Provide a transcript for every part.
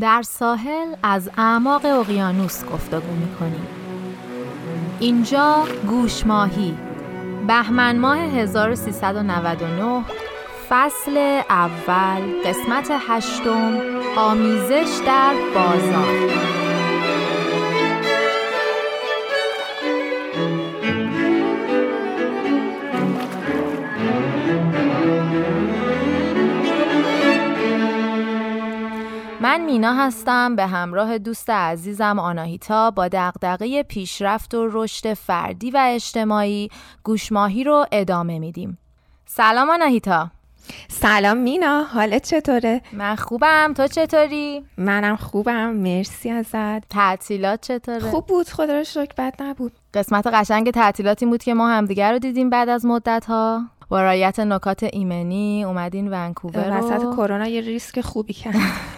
در ساحل از اعماق اقیانوس گفتگو می‌کنیم. اینجا گوش ماهی بهمن ماه 1399 فصل اول قسمت هشتم آمیزش در بازار. من مینا هستم به همراه دوست عزیزم آناهیتا با دغدغه پیشرفت و رشد فردی و اجتماعی گوشماهی رو ادامه میدیم. سلام آناهیتا سلام مینا حالت چطوره؟ من خوبم تو چطوری؟ منم خوبم مرسی ازت تعطیلات چطوره؟ خوب بود خدا رو شکر بد نبود قسمت قشنگ تعطیلاتی بود که ما همدیگر رو دیدیم بعد از مدت ها با رایت نکات ایمنی اومدین ونکوور وسط کرونا یه ریسک خوبی کرد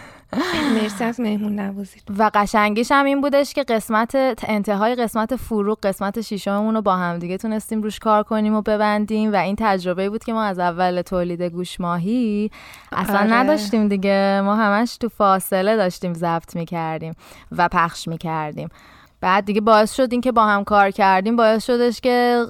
مرسی از مهمون نوازید و قشنگیش هم این بودش که قسمت انتهای قسمت فروغ قسمت شیشممون رو با هم دیگه تونستیم روش کار کنیم و ببندیم و این تجربه بود که ما از اول تولید گوش ماهی اصلا آره. نداشتیم دیگه. ما همش تو فاصله داشتیم ضبط می‌کردیم و پخش می‌کردیم. بعد دیگه باعث شد این که با هم کار کردیم باعث شدش که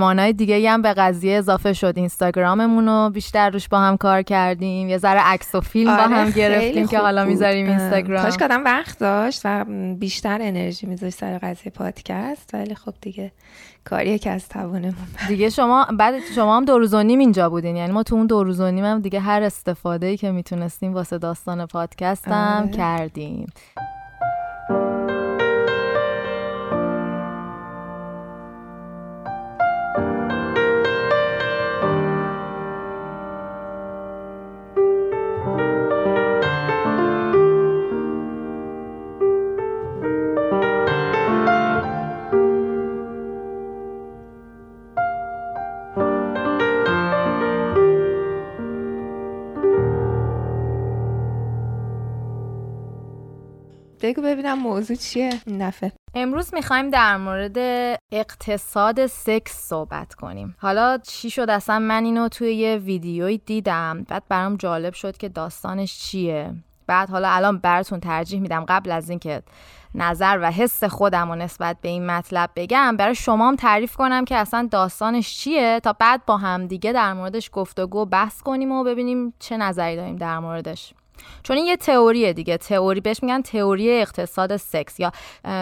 های دیگه هم به قضیه اضافه شد اینستاگراممون رو. بیشتر روش با هم کار کردیم. یه ذره عکس و فیلم آره با هم گرفتیم که حالا می‌ذاریم اینستاگرام. کاش کدام وقت داشت و بیشتر انرژی میذاشت سر قضیه پادکست ولی خب دیگه کاریه که از توانمون دیگه شما بعد شما هم دو روز و نیم اینجا بودین. یعنی ما تو اون دو روز و نیم هم دیگه هر استفاده ای که می‌تونستیم واسه داستان پادکست هم آره. کردیم. بگو ببینم موضوع چیه. این امروز می‌خوایم در مورد اقتصاد سکس صحبت کنیم. حالا چی شد؟ اصلا من اینو توی یه ویدیوی دیدم. بعد برام جالب شد که داستانش چیه. بعد حالا الان براتون ترجیح میدم قبل از اینکه نظر و حس خودم و نسبت به این مطلب بگم برای شما هم تعریف کنم که اصلا داستانش چیه تا بعد با هم دیگه در موردش گفتگو بحث کنیم و ببینیم چه نظری داریم در موردش. چون این یه تئوریه دیگه. تئوری بهش میگن تئوری اقتصاد سکس یا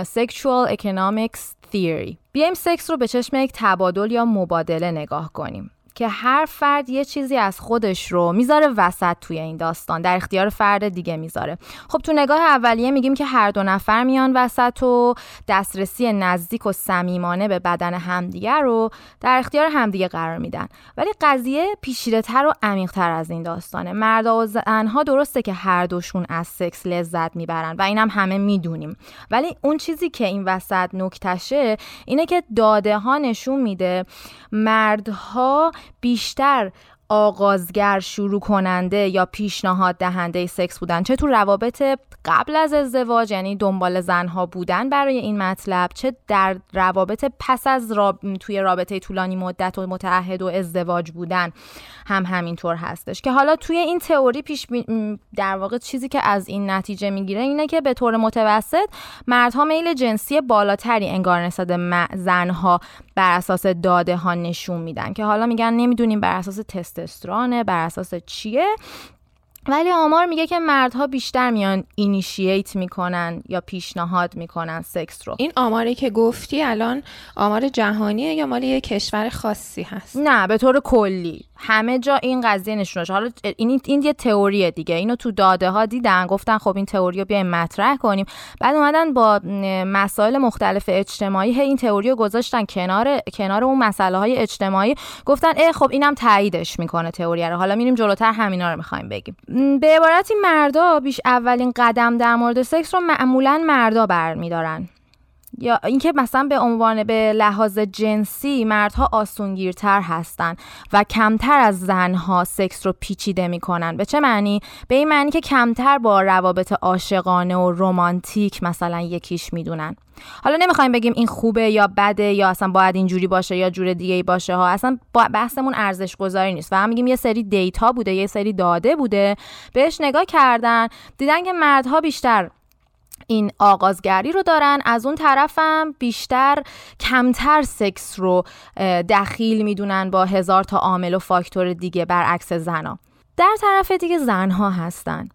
sexual economics theory. بیایم سکس رو به چشم یک تبادل یا مبادله نگاه کنیم. که هر فرد یه چیزی از خودش رو می‌ذاره وسط توی این داستان. در اختیار فرد دیگه می‌ذاره. خب تو نگاه اولیه میگیم که هر دو نفر میان وسط و دسترسی نزدیک و صمیمانه به بدن همدیگه رو در اختیار همدیگه قرار میدن. ولی قضیه پیچیده‌تر و عمیق‌تر از این داستانه. مرد و زنها درسته که هر دوشون از سکس لذت می‌برن و اینم همه می‌دونیم. ولی اون چیزی که این وسط نکتشه اینه که داده ها نشون میده مردها بیشتر آغازگر شروع کننده یا پیشنهاد دهنده سکس بودن. چه تو روابط قبل از ازدواج یعنی دنبال زنها بودن برای این مطلب چه در روابط پس از راب... توی رابطه طولانی مدت و متعهد و ازدواج بودن هم همینطور هستش. که حالا توی این تئوری پیش در واقع چیزی که از این نتیجه می‌گیره اینه که به طور متوسط مردها میل جنسی بالاتری انگار نسبت زنها بر اساس داده ها نشون میدن. که حالا میگن نمی‌دونیم بر اساس تستوسترونه بر اساس چیه؟ ولی آمار میگه که مردها بیشتر میان اینیشییت می‌کنن یا پیشنهاد می‌کنن سکس رو. این آماری که گفتی الان آمار جهانیه یا مال یه کشور خاصی هست؟ نه به طور کلی. همه جا این قضیه نشون حالا این این یه تئوریه دیگه. اینو تو داده ها دیدن گفتن خب این تئوری رو بیایم مطرح کنیم. بعد اومدن با مسائل مختلف اجتماعی این تئوری رو گذاشتن کنار کنار اون مسئله های اجتماعی. گفتن اه خب اینم تاییدش می‌کنه تئوری رو. حالا میریم جلوتر همینا رو می‌خوایم بگیم. به عبارتی مردا بیش اولین قدم در مورد سکس رو معمولا مردا برمیدارن. یا اینکه مثلا به عنوان به لحاظ جنسی مردها آسونگیرتر هستن و کمتر از زنها سکس رو پیچیده می‌کنن. به چه معنی؟ به این معنی که کمتر با روابط عاشقانه و رمانتیک مثلا یکیش می‌دونن. حالا نمی‌خوایم بگیم این خوبه یا بده یا اصلا باید اینجوری باشه یا جور دیگه باشه ها. اصلا بحثمون ارزش گذاری نیست. و هم میگیم یه سری دیتا بوده یه سری داده بوده. بهش نگاه کردن دیدن که مردها بیشتر این آغازگری رو دارن. از اون طرفم بیشتر کمتر سکس رو دخیل می‌دونن با هزار تا عامل و فاکتور دیگه برعکس زنا. در طرف دیگه زنها هستن.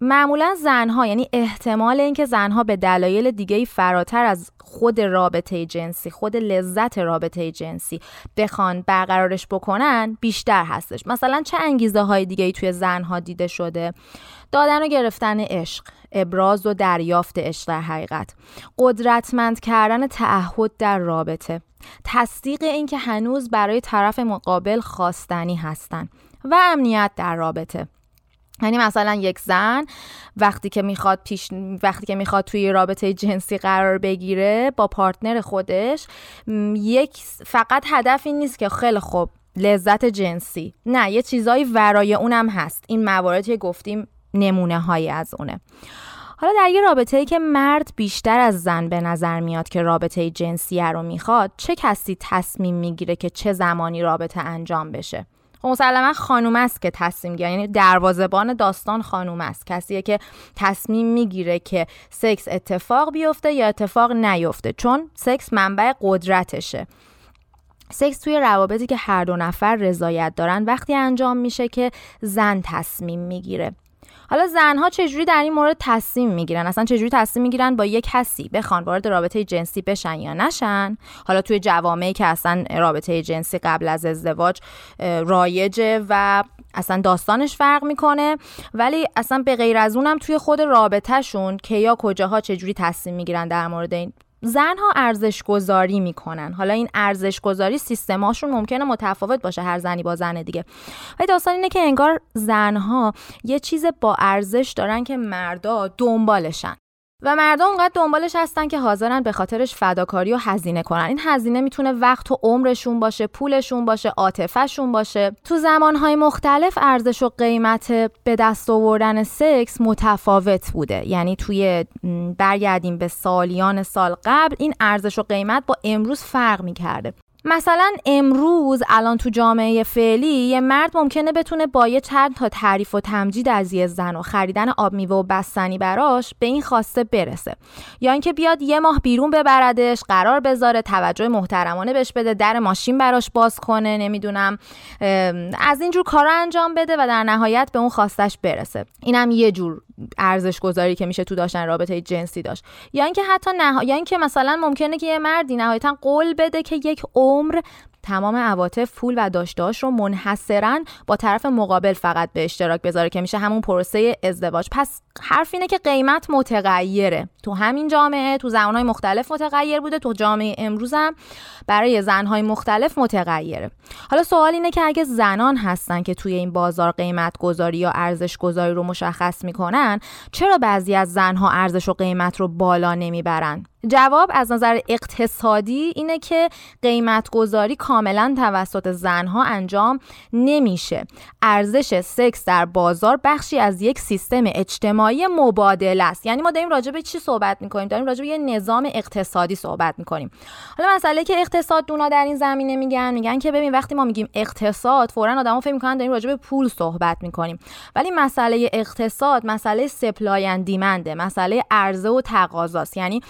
معمولا زنها یعنی احتمال اینکه زنها به دلایل دیگه فراتر از خود رابطه جنسی خود لذت رابطه جنسی بخوان برقرارش بکنن بیشتر هستش. مثلا چه انگیزه های دیگه ای توی زنها دیده شده؟ دادن و گرفتن عشق ابراز و دریافت عشق در حقیقت. قدرتمند کردن تعهد در رابطه. تصدیق اینکه هنوز برای طرف مقابل خواستنی هستن و امنیت در رابطه. یعنی مثلا یک زن وقتی که می‌خواد پیش وقتی که می‌خواد توی رابطه جنسی قرار بگیره با پارتنر خودش یک فقط هدف این نیست که خیلی خوب لذت جنسی. نه یه چیزایی ورای اونم هست. این مواردی که گفتیم نمونه هایی از اونه. حالا در یه رابطه ای که مرد بیشتر از زن به نظر میاد که رابطه جنسیه رو می‌خواد چه کسی تصمیم می‌گیره که چه زمانی رابطه انجام بشه؟ خب مسلما خانوم است که تصمیم گیره یعنی دروازبان داستان خانوم است. کسیه که تصمیم می‌گیره که سکس اتفاق بیفته یا اتفاق نیفته چون سکس منبع قدرتشه. سکس توی روابطی که هر دو نفر رضایت دارن وقتی انجام میشه که زن تصمیم می‌گیره. حالا زنها چجوری در این مورد تصمیم می‌گیرن؟ اصلا چجوری تصمیم می‌گیرن با یک کسی بخوان وارد رابطه جنسی بشن یا نشن؟ حالا توی جوامعی که اصلا رابطه جنسی قبل از ازدواج رایجه و اصلا داستانش فرق می‌کنه ولی اصلا به غیر از اونم توی خود رابطهشون که یا کجاها چجوری تصمیم می‌گیرن در مورد این زنها ارزش گذاری می‌کنن. حالا این ارزش گذاری سیستماشون ممکنه متفاوت باشه. هر زنی با زن دیگه. ولی داستان اینه که انگار زنها یه چیز با ارزش دارن که مردا دنبالشن. و مردم اونقدر دنبالش هستن که حاضرن به خاطرش فداکاری و هزینه کنن. این هزینه می‌تونه وقت و عمرشون باشه پولشون باشه عاطفهشون باشه. تو زمانهای مختلف ارزش و قیمت به دست آوردن سکس متفاوت بوده. یعنی توی برگردیم به سالیان سال قبل این ارزش و قیمت با امروز فرق می‌کرده. مثلا امروز الان تو جامعه فعلی یه مرد ممکنه بتونه با یه چند تا تعریف و تمجید از یه زن و خریدن آب میوه و بستنی براش به این خواسته برسه. یا اینکه بیاد یه ماه بیرون ببردش قرار بذاره توجه محترمانه بهش بده در ماشین براش باز کنه نمی‌دونم از اینجور کارا انجام بده و در نهایت به اون خواستش برسه. اینم یه جور ارزش گذاری که میشه تو داشتن رابطه جنسی داشت. یا اینکه حتی نه یا اینکه مثلا ممکنه که یه مردی نهایتا قول بده که یک عمر تمام عواطف پول و داشتهاش رو منحصرا با طرف مقابل فقط به اشتراک بذاره که میشه همون پروسه ازدواج. پس حرف اینه که قیمت متغیره. تو همین جامعه تو زمانهای مختلف متغیر بوده تو جامعه امروزم برای زنهای مختلف متغیره. حالا سوال اینه که اگه زنان هستن که توی این بازار قیمت گذاری یا ارزش گذاری رو مشخص می‌کنن چرا بعضی از زنها ارزش و قیمت رو بالا نمی‌برن؟ جواب از نظر اقتصادی اینه که قیمت گذاری کاملا توسط زنها انجام نمیشه. ارزش سکس در بازار بخشی از یک سیستم اجتماعی مبادله است. یعنی ما داریم راجع به چی صحبت می‌کنیم؟ داریم راجع به یه نظام اقتصادی صحبت می‌کنیم. حالا مسئله که اقتصاد دونا در این زمینه میگن میگن که ببین وقتی ما میگیم اقتصاد فورا آدما فکر می‌کنن داریم راجع به پول صحبت می‌کنیم. ولی مسئله اقتصاد مسئله سپلای دیمنده مسئله عرضه و تقاضاست. یعنی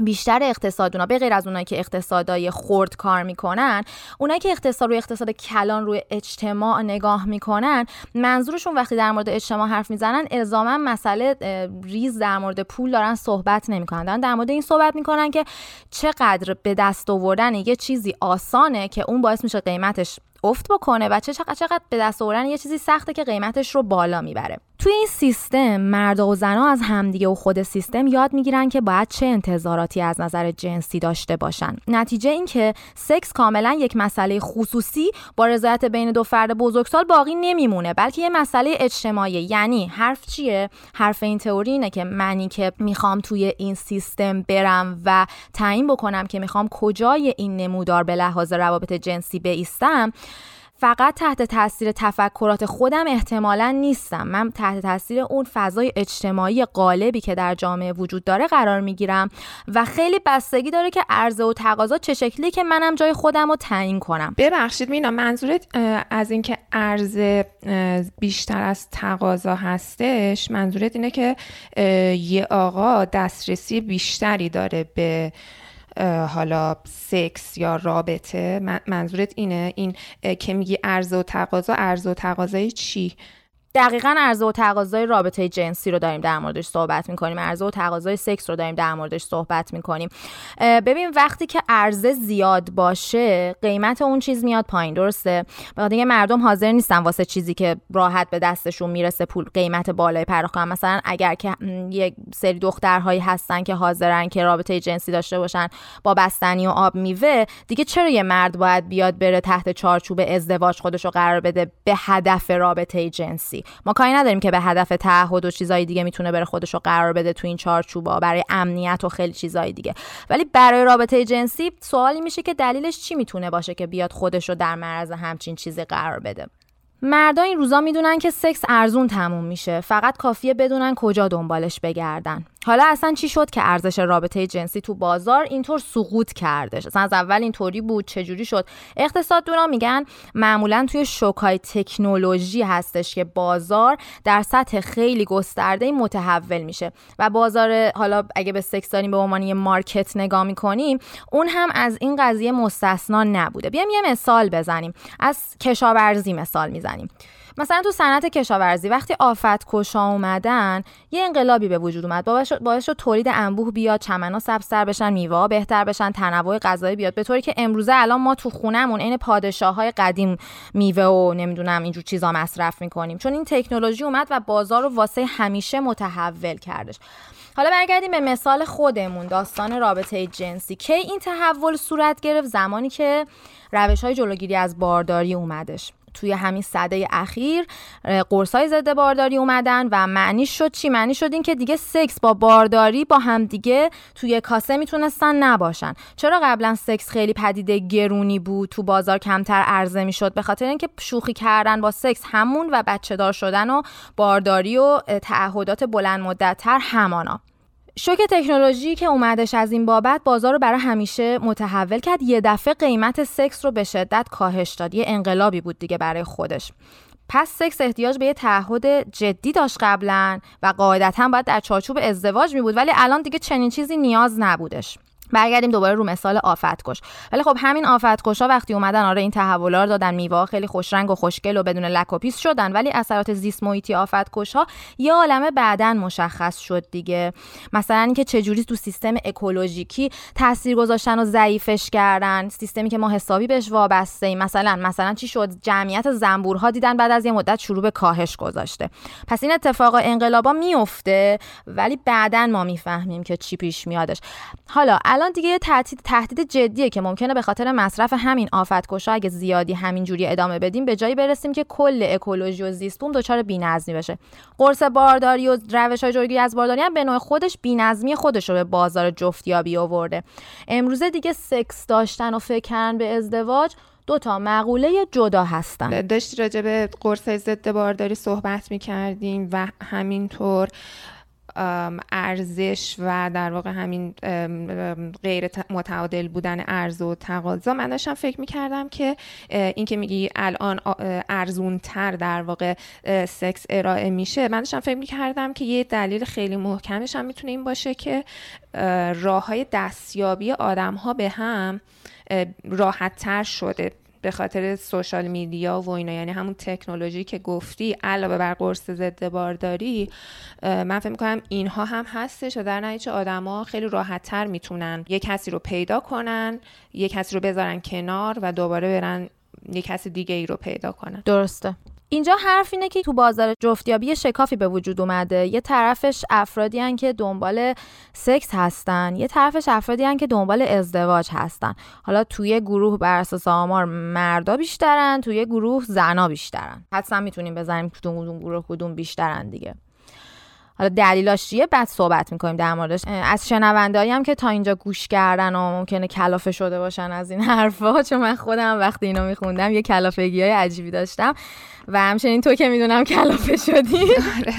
بیشتر اقتصادونا به غیر از اونایی که اقتصادای خرد کار می‌کنن اونایی که اقتصاد روی اقتصاد کلان روی اجتماع نگاه می‌کنن منظورشون وقتی در مورد اجتماع حرف می‌زنن الزاما مسئله ریز در مورد پول دارن صحبت نمی‌کنن. دارن در مورد این صحبت می‌کنن که چقدر به دست آوردن یه چیزی آسانه که اون باعث میشه قیمتش افت بکنه و چقدر چقدر به دست آوردن یه چیزی سخته که قیمتش رو بالا می‌بره. توی این سیستم مرد و زنها از همدیگه و خود سیستم یاد می‌گیرن که باید چه انتظاراتی از نظر جنسی داشته باشن. نتیجه این که سکس کاملا یک مسئله خصوصی با رضایت بین دو فرد بزرگسال باقی نمیمونه بلکه یه مسئله اجتماعی. یعنی حرف چیه؟ حرف این تئوری اینه که منی که می‌خوام توی این سیستم برم و تعیین بکنم که می‌خوام کجای این نمودار به لحاظ روابط جنسی بیستم فقط تحت تاثیر تفکرات خودم احتمالا نیستم. من تحت تاثیر اون فضای اجتماعی غالبی که در جامعه وجود داره قرار می‌گیرم و خیلی بستگی داره که عرضه و تقاضا چه شکلی که منم جای خودم رو تعیین کنم. ببخشید مینا منظورت از اینکه عرضه بیشتر از تقاضا هستش منظورت اینه که یه آقا دسترسی بیشتری داره به حالا سکس یا رابطه منظورت اینه؟ این که میگی عرضه و تقاضا عرضه و تقاضای چی؟ دقیقا عرضه و تقاضای رابطه جنسی رو داریم در موردش صحبت می‌کنیم. عرضه و تقاضای سکس رو داریم در موردش صحبت می‌کنیم. ببین وقتی که عرضه زیاد باشه قیمت اون چیز میاد پایین درسته؟ بخاطر مردم حاضر نیستن واسه چیزی که راحت به دستشون می‌رسه پول قیمت بالای پرداخت کنن مثلا اگر که یک سری دخترهایی هستن که حاضرن که رابطه جنسی داشته باشن با بستنی و آب میوه دیگه چرا یه مرد باید بیاد بره تحت چارچوب ازدواج خودش رو قرار بده به هدف رابطه جنسی؟ ما کاری نداریم که به هدف تعهد و چیزای دیگه می‌تونه بره خودش رو قرار بده تو این چارچوبا برای امنیت و خیلی چیزای دیگه. ولی برای رابطه جنسی سوالی میشه که دلیلش چی می‌تونه باشه که بیاد خودش رو در معرض همچین چیزی قرار بده؟ مردا این روزا می‌دونن که سکس ارزون تموم میشه. فقط کافیه بدونن کجا دنبالش بگردن. حالا اصلا چی شد که ارزش رابطه جنسی تو بازار اینطور سقوط کردش؟ اصلا از اول اینطوری بود چجوری شد؟ اقتصاد دونا میگن معمولا توی شوکای تکنولوژی هستش که بازار در سطح خیلی گسترده متحول میشه و بازار حالا اگه به سکس داریم به عنوان مارکت نگاه می‌کنیم اون هم از این قضیه مستثنا نبوده. بیام یه مثال بزنیم. از کشاورزی مثال می‌زنیم. مثلا تو صنعت کشاورزی وقتی آفت کشا اومدن یه انقلابی به وجود اومد. باعث شد تولید انبوه بیاد چمنا سبزتر بشن میوه بهتر بشن تنوع غذایی بیاد. به طوری که امروزه الان ما تو خونهمون عین پادشاه های قدیم میوه و نمی‌دونم اینجور چیزا مصرف می‌کنیم. چون این تکنولوژی اومد و بازار رو واسه همیشه متحول کردش. حالا برگردیم به مثال خودمون داستان رابطه جنسی. که این تحول صورت گرفت؟ زمانی که روش های جلوگیری از بارداری اومدش. توی همین صده اخیر قرصای ضد بارداری اومدن و معنی شد چی؟ معنی شد این که دیگه سکس با بارداری با هم دیگه توی کاسه می‌تونستن نباشن. چرا قبلا سکس خیلی پدیده گرونی بود؟ تو بازار کمتر عرضه می‌شد به خاطر اینکه شوخی کردن با سکس همون و بچه دار شدن و بارداری و تعهدات بلند مدت تر همانا. شوک تکنولوژی که اومدش از این بابت بازار رو برای همیشه متحول کرد. یه دفعه قیمت سکس رو به شدت کاهش داد. یه انقلابی بود دیگه برای خودش. پس سکس احتیاج به یه تعهد جدی داشت قبلا و قاعدتا باید در چارچوب ازدواج می بود ولی الان دیگه چنین چیزی نیاز نبودش. برگردیم دوباره رو مثال آفتکش. ولی خب همین آفتکش ها وقتی اومدن آره این تحولا دادن میوه خیلی خوشرنگ و خوشگل و بدون لک و پیس شدن ولی اثرات زیست محیطی آفتکش ها یه عالمه بعدا مشخص شد دیگه. مثلا اینکه چجوری تو سیستم اکولوژیکی تاثیر گذاشتن و ضعیفش کردن سیستمی که ما حسابی بهش وابسته ایم مثلا مثلا چی شد؟ جمعیت زنبورها دیدن بعد از یه مدت شروع به کاهش گذاشته. پس این اتفاقا انقلابا میفته ولی بعدا ما می‌فهمیم که چی پیش میادش. حالا الان دیگه تهدید تهدید جدیه که ممکنه به خاطر مصرف همین آفتکشا اگه زیادی همین جوری ادامه بدیم به جایی برسیم که کل اکولوژی و زیست بوم دچار بی‌نظمی بشه. قرص بارداری و روش های جلوگیری از بارداری هم به نوع خودش بی‌نظمی خودش رو به بازار جفتیابی آورده. امروزه دیگه سکس داشتن و فکر به ازدواج دو تا مقوله جدا هستن. داشتی راجع به قرص ضد بارداری صحبت می کردیم و همینطور ارزش و در واقع همین غیر متعادل بودن ارز و تقاضا. من داشتم فکر می‌کردم که این که میگی الان ارزون تر در واقع سکس ارائه میشه. من داشتم فکر می‌کردم که یه دلیل خیلی محکمش هم می‌تونه این باشه که راه های دستیابی آدم ها به هم راحت تر شده. به خاطر سوشال میدیا و اینا. یعنی همون تکنولوژی که گفتی علاوه بر قرص ضد بارداری من فکر می‌کنم اینها هم هستش و در نتیجه آدما خیلی راحت تر می‌تونن یه کسی رو پیدا کنن یه کسی رو بذارن کنار و دوباره برن یه کسی دیگه ای رو پیدا کنن. درسته. اینجا حرف اینه که تو بازار جفتیابی شکافی به وجود اومده. یه طرفش افرادی هن که دنبال سکس هستن یه طرفش افرادی هن که دنبال ازدواج هستن. حالا توی گروه بر اساس آمار مردا بیشترن توی گروه زنا بیشترن. حتما می‌تونیم بزنیم کدوم گروه کدوم بیشترن دیگه. حالا دلیلاش چیه؟ بعد صحبت می‌کنیم در موردش. از شنوندایی هم که تا اینجا گوش کردن و ممکنه کلافه شده باشن از این حرفا چون من خودم وقتی اینو میخوندم یه کلافگی های عجیبی داشتم و همچنین تو که می‌دونم کلافه شدی. آره.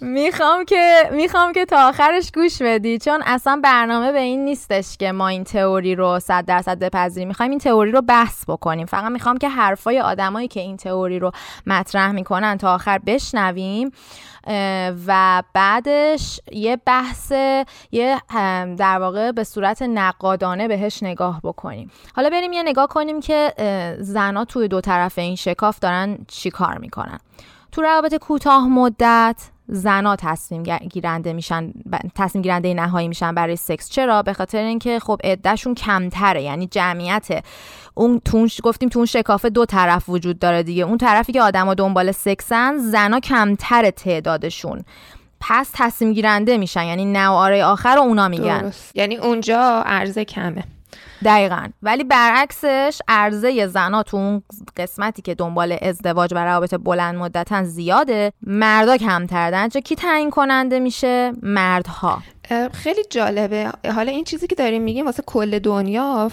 می‌خوام که می‌خوام که تا آخرش گوش بدی چون اصلا برنامه به این نیستش که ما این تئوری رو صد درصد بپذیریم. می‌خوایم این تئوری رو بحث بکنیم. فقط می‌خوام که حرفای آدمایی که این تئوری رو مطرح می‌کنن تا آخر بشنویم. و بعدش یه بحث یه در واقع به صورت نقادانه بهش نگاه بکنیم. حالا بریم یه نگاه کنیم که زنها توی دو طرف این شکاف دارن چی کار می‌کنن. تو روابط کوتاه مدت زنا تصمیم گیرنده میشن تصمیم گیرنده نهایی میشن برای سکس. چرا؟ به خاطر اینکه خب عدهشون کمتره یعنی جمعیت اون تون گفتیم تو اون شکافه دو طرف وجود داره دیگه. اون طرفی که آدما دنبال سکسن زنا کمتر تعدادشون. پس تصمیم گیرنده میشن. یعنی نواره آخر رو اونا میگن. یعنی اونجا عرضه کمه. دقیقا. ولی برعکسش عرضه زنا تو اون قسمتی که دنبال ازدواج و روابط بلند مدتن زیاده. مردا کمتر چه کی تعیین کننده میشه؟ مردها. خیلی جالبه. حالا این چیزی که داریم میگیم واسه کل دنیا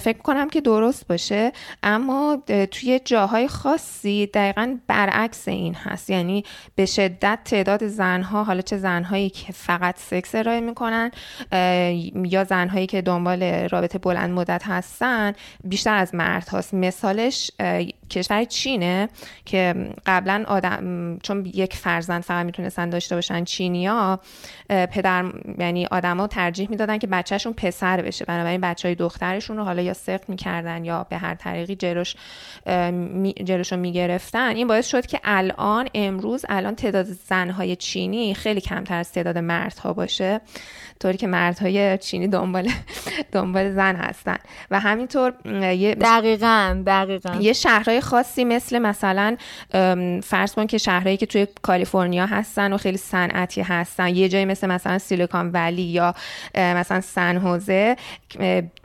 فکر کنم که درست باشه. اما توی جاهای خاصی دقیقا برعکس این هست. یعنی به شدت تعداد زنها حالا چه زنهایی که فقط سکس ارائه می‌کنن یا زنهایی که دنبال رابطه بلند مدت هستن بیشتر از مرد هست مثالش کشور چینه که قبلا آدم چون یک فرزند فقط می‌تونستن داشته باشن چینیا پدر یعنی آدما ترجیح می‌دادن که بچهشون پسر بشه. بنابراین بچه های دخترشون رو حالا یا سخت می‌کردن یا به هر طریقی جلوش جلوش رو می‌گرفتن. این باعث شد که الان امروز الان تعداد زنهای چینی خیلی کمتر از تعداد مردها باشه. طوری که مردهای چینی دنبال دنبال زن هستن. و همینطور یه دقیقا دقیقا. یه شهرهای خاصی مثل مثلا فرض کن که شهرهایی که توی کالیفرنیا هستن و خیلی صنعتی هستن. یه جایی مثل مثلا سیلیکون ولی یا مثلا سن هوزه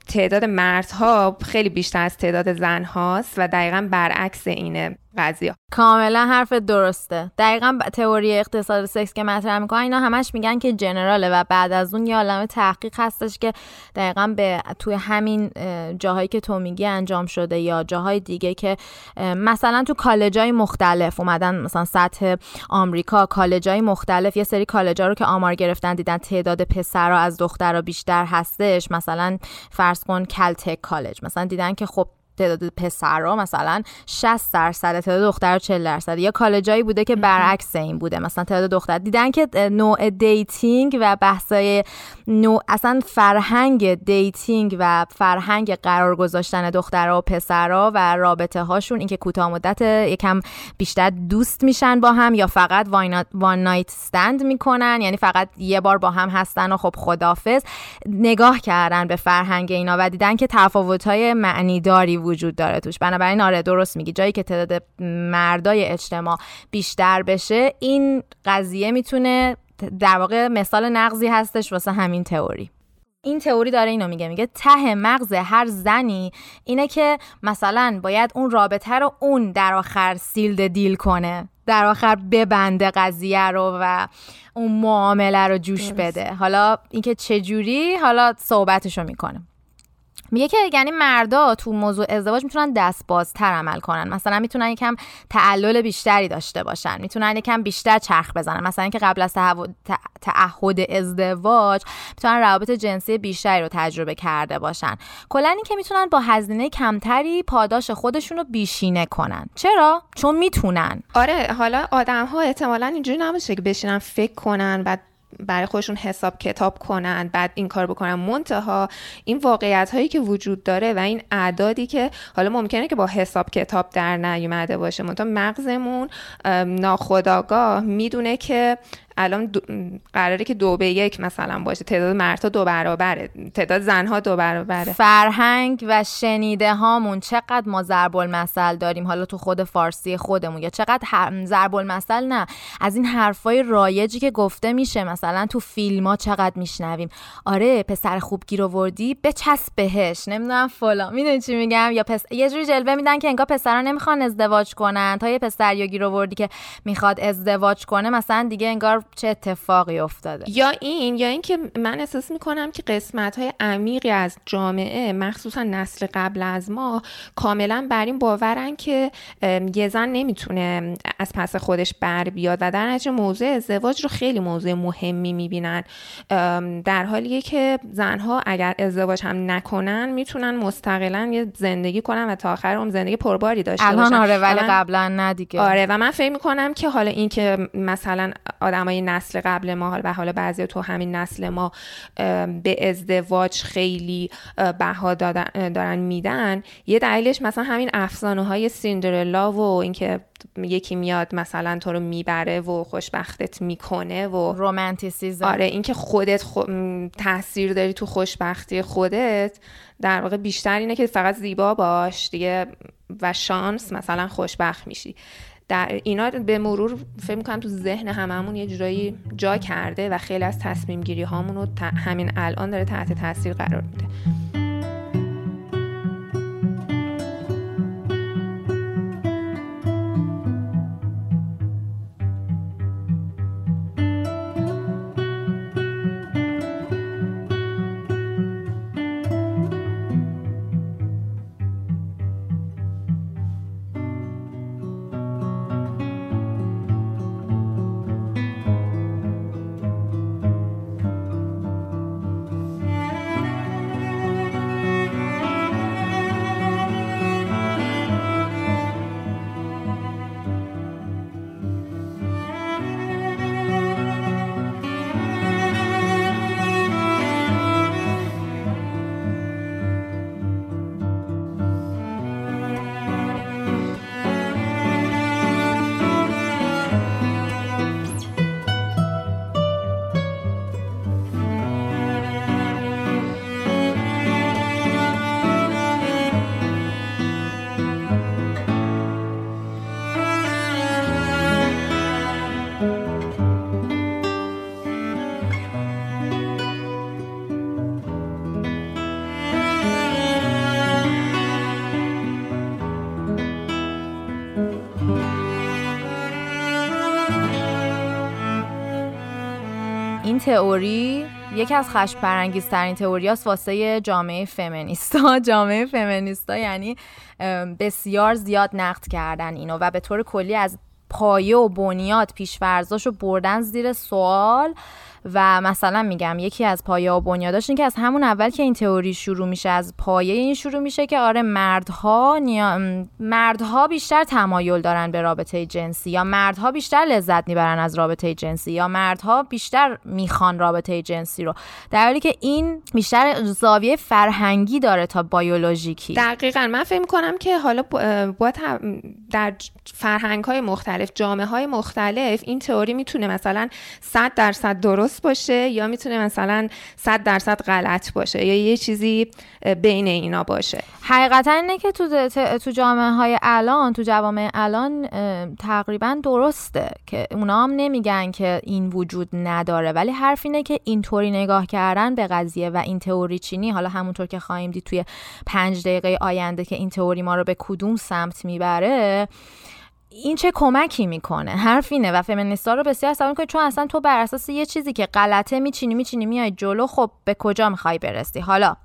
تعداد مردها خیلی بیشتر از تعداد زن هاست و دقیقا برعکس اینه. قضیه. کاملا حرف درسته. دقیقا تئوری اقتصاد سکس که مطرح می‌کنن اینا همش میگن که جنراله و بعد از اون یه عالم تحقیق هستش که دقیقا به توی همین جاهایی که تو میگی انجام شده یا جاهای دیگه که مثلا تو کالجای مختلف اومدن مثلا سطح آمریکا کالجای مختلف یه سری کالجا رو که آمار گرفتن دیدن تعداد پسرها از دخترها بیشتر هستش مثلا فرض کن Caltech کالج مثلا دیدن که خب تعداد پسرها مثلا 60 درصد تعداد دختر 40 درصد. یا کالجایی بوده که برعکس این بوده. مثلا تعداد دختر. دیدن که نوع dating و بحثای نوع اصلا فرهنگ dating و فرهنگ قرار گذاشتن دخترها و پسرها و رابطه هاشون اینکه کوتاه مدت یکم بیشتر دوست میشن با هم یا فقط وان نایت استند می‌کنن. یعنی فقط یه بار با هم هستن و خب خدافظ نگاه کردن به فرهنگ اینا و دیدن که تفاوت های معنیداری وجود داره توش. بنابراین آره درست میگی. جایی که تعداد مردای اجتماع بیشتر بشه این قضیه می‌تونه در واقع مثال نقضی هستش واسه همین تئوری. این تئوری داره اینو میگه. میگه ته مغز هر زنی اینه که مثلا باید اون رابطه رو اون در آخر سیلد دیل کنه. در آخر ببنده قضیه رو و اون معامله رو جوش بده. حالا اینکه چجوری حالا صحبتشو می‌کنه میگه که یعنی مردا تو موضوع ازدواج می‌تونن دست بازتر عمل کنن. مثلا می‌تونن یکم تعلل بیشتری داشته باشن. می‌تونن یکم بیشتر چرخ بزنن. مثلا اینکه قبل از تعهد ازدواج می‌تونن روابط جنسی بیشتری رو تجربه کرده باشن. کلا اینکه می‌تونن با هزینه کمتری پاداش خودشون رو بیشینه کنن. چرا؟ چون می‌تونن. آره حالا آدم ها احتمالا اینجوری نباشه که بشینن فکر کنن و برای خودشون حساب کتاب کنن بعد این کار بکنن. منتها این واقعیت هایی که وجود داره و این اعدادی که حالا ممکنه که با حساب کتاب در نیومده باشه. منتها مغزمون ناخداگاه می‌دونه که الان قراره که دو به یک مثلا باشه. تعداد مردها دو برابره. تعداد زنها دو برابره. فرهنگ و شنیده هامون چقدر ما ضرب المثل داریم؟ حالا تو خود فارسی خودمون یا چقدر ضرب المثل نه؟ از این حرفای رایجی که گفته میشه مثلا تو فیلم ها چقدر میشنویم؟ آره پسر خوب گیر آوردی بچسب بهش. نمی‌دونم فلان. می‌دونی چی میگم؟ یا پس... یه جوری جلوه میدن که انگار پسرا نمی‌خوان ازدواج کنن. تا یه پسر یا گیر آوردی که می‌خواد ازدواج کنه مثلا دیگه انگار چه اتفاقی افتاده؟ یا این یا اینکه من احساس می‌کنم که قسمت های عمیقی از جامعه مخصوصا نسل قبل از ما کاملا بر این باورن که یه زن نمی‌تونه از پس خودش بر بیاد و در نتیجه موضوع ازدواج رو خیلی موضوع مهمی می‌بینن. در حالیه که زنها اگر ازدواج هم نکنن می‌تونن مستقلا یه زندگی کنن و تا آخر اون زندگی پرباری داشته الان آره ولی قبلا نه دیگه. آره و من فکر می‌کنم که حالا این که مثلا آدمای نسل قبل ما و حالا بعضی تو همین نسل ما به ازدواج خیلی بها دارن میدن. یه دلیلش مثلا همین افسانه های سیندرلا و اینکه یکی میاد مثلا تو رو می‌بره و خوشبختت می‌کنه و رومانتیسیزم. آره اینکه خودت خو... تاثیر داری تو خوشبختی خودت در واقع بیشتر اینه که فقط زیبا باش دیگه و شانس مثلا خوشبخت میشی. در اینا به مرور فکر می‌کنم تو ذهن هممون یه جورایی جا کرده و خیلی از تصمیم گیری هامون رو همین الان داره تحت تاثیر قرار میده. تئوری یکی از خشم برانگیزترین تئوریاست واسه جامعه فمینیستا. جامعه فمینیستا یعنی بسیار زیاد نقد کردن اینو و به طور کلی از پایه و بنیاد پیشورزاشو بردن زیر سوال. و مثلا میگم یکی از پایه و بنیاداش این که از همون اول که این تئوری شروع میشه از پایه این شروع میشه که آره مردها نیا... مردها بیشتر تمایل دارن به رابطه جنسی یا مردها بیشتر لذت می‌برن از رابطه جنسی یا مردها بیشتر می‌خوان رابطه جنسی رو. در حالی که این بیشتر زاویه فرهنگی داره تا بیولوژیکی. دقیقا. من فکر کنم که حالا باید در فرهنگ های مختلف جامعه های مختلف این تئوری می‌تونه مثلا 100 درصد درست درست باشه یا می‌تونه مثلا 100 درصد غلط باشه یا یه چیزی بین اینا باشه؟ حقیقتا اینه که تو, تو جامعه های الان تو جوامع الان تقریبا درسته که اونا هم نمیگن که این وجود نداره. ولی حرف اینه که اینطوری نگاه کردن به قضیه و این تئوری چینی حالا همونطور که خواهیم دید توی پنج دقیقه آینده که این تئوری ما رو به کدوم سمت می‌بره این چه کمکی می‌کنه؟ حرف اینه و فمینیستا رو بسیار عصبانی کنه چون اصلا تو بر اساس یه چیزی که غلطه میچینی میچینی میای جلو خب به کجا می‌خوای برسی؟ حالا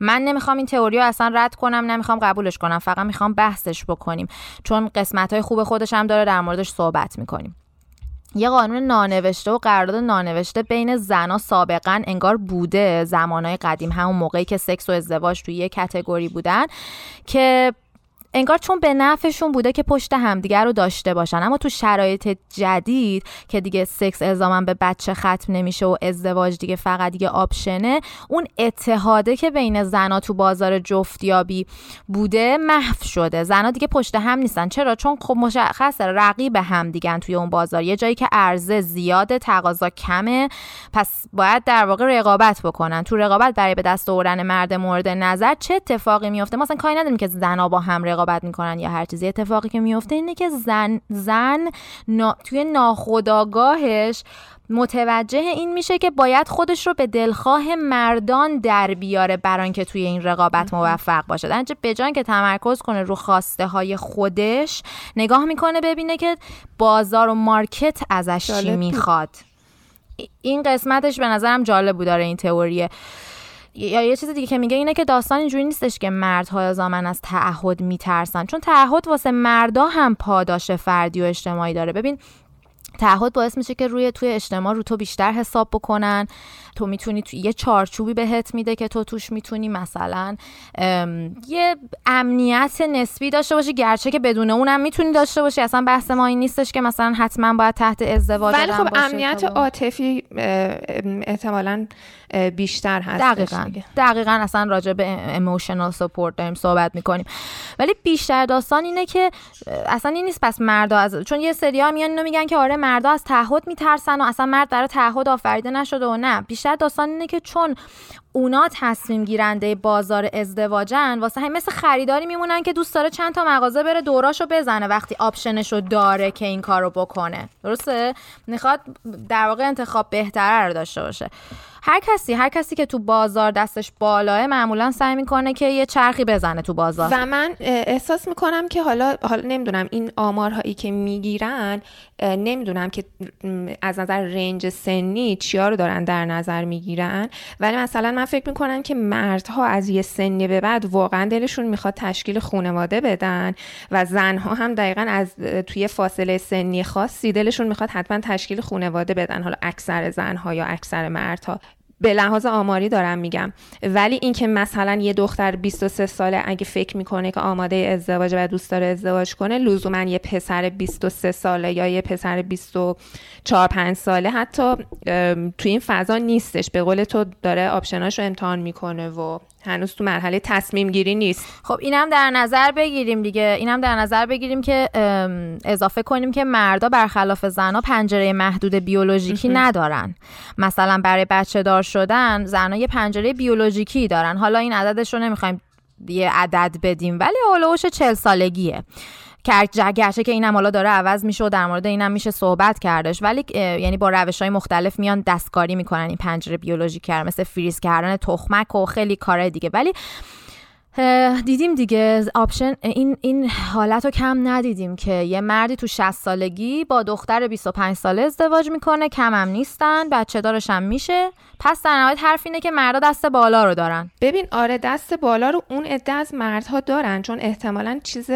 من نمی‌خوام این تئوری رو اصلا رد کنم نمی‌خوام قبولش کنم فقط می‌خوام بحثش بکنیم چون قسمت های خوب خودش هم داره در موردش صحبت می‌کنیم. یه قانون نانوشته و قرارداد نانوشته بین زنا سابقا انگار بوده زمانهای قدیم همون موقعی که سکس و ازدواج توی یه کتگوری بودن که انگار چون به نفعشون بوده که پشت همدیگر رو داشته باشن. اما تو شرایط جدید که دیگه سکس الزاما به بچه ختم نمیشه و ازدواج دیگه فقط دیگه آپشنه اون اتحاده که بین زنا تو بازار جفتیابی بوده محو شده. زنا دیگه پشت هم نیستن. چرا؟ چون خب مشخصه رقیب هم دیگن توی اون بازار. یه جایی که عرضه زیاده تقاضا کمه. پس باید در واقع رقابت بکنن. تو رقابت برای به دست آوردن مرد مورد نظر چه اتفاقی میفته؟ مثلا کاری نداریم که زنا با هم رقابت می‌کنن یا هر چیزی. اتفاقی که میفته اینه که زن زن نا... توی ناخودآگاهش متوجه این میشه که باید خودش رو به دلخواه مردان در بیاره بران که توی این رقابت موفق باشه. در بجان که تمرکز کنه رو خواسته های خودش نگاه می‌کنه ببینه که بازار و مارکت ازش چی می‌خواد. این قسمتش به نظرم جالب بود. داره این تئوریه. یا یه چیز دیگه که میگه اینه که داستان اینجوری نیستش که مردها زمان از تعهد میترسن. چون تعهد واسه مردا هم پاداش فردی و اجتماعی داره. ببین تعهد باعث میشه که روی توی اجتماع رو تو بیشتر حساب بکنن. تو می‌تونی توی یه چارچوبی بهت میده که تو توش می‌تونی مثلا یه امنیت نسبی داشته باشی گرچه که بدون اونم می‌تونی داشته باشی. اصلا بحث ما این نیستش که مثلا حتما باید تحت ازدواج ولی خب امنیت عاطفی احتمالا بیشتر هست دقیقا. دقیقا اصلا راجع به ایموشنال سپورت داریم صحبت می‌کنیم. ولی بیشتر داستان اینه که اصلا این نیست پس مردا از چون یه سری ها میان اینو میگن که آره مردا از تعهد میترسن و اصلا مرد برای تعهد آفریده نشده و نه. بیشتر داستان اینه که چون اونا تصمیم گیرنده بازار ازدواجن واسه همین مثل خریداری میمونن که دوست داره چند تا مغازه بره دوراشو بزنه وقتی آپشنشو داره که این کارو بکنه. درسته؟ می‌خواد در واقع انتخاب بهتره رو داشته باشه. هر کسی هر کسی که تو بازار دستش بالاه معمولا سعی می‌کنه که یه چرخی بزنه تو بازار. و من احساس می‌کنم که حالا حالا نمی‌دونم این آمارهایی که می‌گیرن نمی‌دونم که از نظر رنج سنی چیا رو دارن در نظر می‌گیرن. ولی مثلا من فکر می‌کنم که مردها از یه سنی به بعد واقعا دلشون می‌خواد تشکیل خانواده بدن و زنها هم دقیقا از توی فاصله سنی خاصی دلشون می‌خواد حتما تشکیل خانواده بدن حالا اکثر زنها یا اکثر مردها. به لحاظ آماری دارم میگم. ولی اینکه مثلا یه دختر 23 ساله اگه فکر می‌کنه که آماده ازدواج و دوست داره ازدواج کنه لزوما یه پسر 23 ساله یا یه پسر 24 5 ساله حتی تو این فضا نیستش. به قول تو داره آپشناش رو امتحان می‌کنه و هنوز تو مرحله تصمیم گیری نیست. خب اینم در نظر بگیریم دیگه. اینم در نظر بگیریم که اضافه کنیم که مردا برخلاف زنا پنجره محدود بیولوژیکی ندارن. مثلا برای بچه دار شدن زنا یه پنجره بیولوژیکی دارن. حالا این عددش رو نمی‌خوایم یه عدد بدیم ولی حول و حوش چل سالگیه. گرچه که اینم حالا داره عوض میشه و در مورد اینم میشه صحبت کردش ولی یعنی با روش های مختلف میان دستکاری می‌کنن این پنجره بیولوژیک مثل فریز کردن تخمک و خیلی کارهای دیگه. ولی دیدیم دیگه option این این حالت رو کم ندیدیم که یه مردی تو 60 سالگی با دختر 25 ساله ازدواج می‌کنه کم هم نیستن بچه دارش هم میشه. پس در نهایت حرف اینه که مردا دست بالا رو دارن. ببین آره دست بالا رو اون عده از مردها دارن چون احتمالا چیز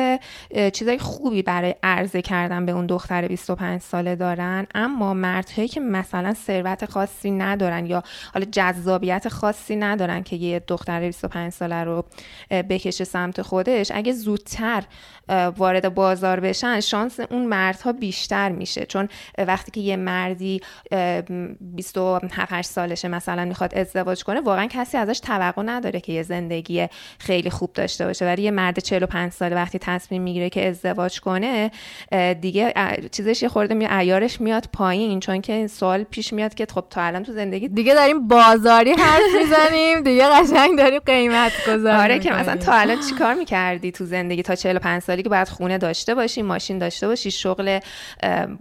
چیزای خوبی برای عرضه کردن به اون دختر 25 ساله دارن. اما مردهایی که مثلا ثروت خاصی ندارن یا حالا جذابیت خاصی ندارن که یه دختر 25 ساله رو بکشه سمت خودش اگه زودتر وارد بازار بشن شانس اون مردها بیشتر میشه. چون وقتی که یه مردی 27 سالشه مثلا می‌خواد ازدواج کنه واقعا کسی ازش توقع نداره که یه زندگی خیلی خوب داشته باشه. ولی یه مرد 45 ساله وقتی تصمیم می‌گیره که ازدواج کنه دیگه چیزش یه خورده می عیارش میاد پایین چون که سوال پیش میاد که خب تا الان تو زندگی دیگه داریم بازاری حرف می‌زنیم دیگه قشنگ داریم قیمت گذاری آره که مثلا تا الان چیکار می‌کردی تو زندگی تا 45 سالی که باید خونه داشته باشی ماشین داشته باشی شغل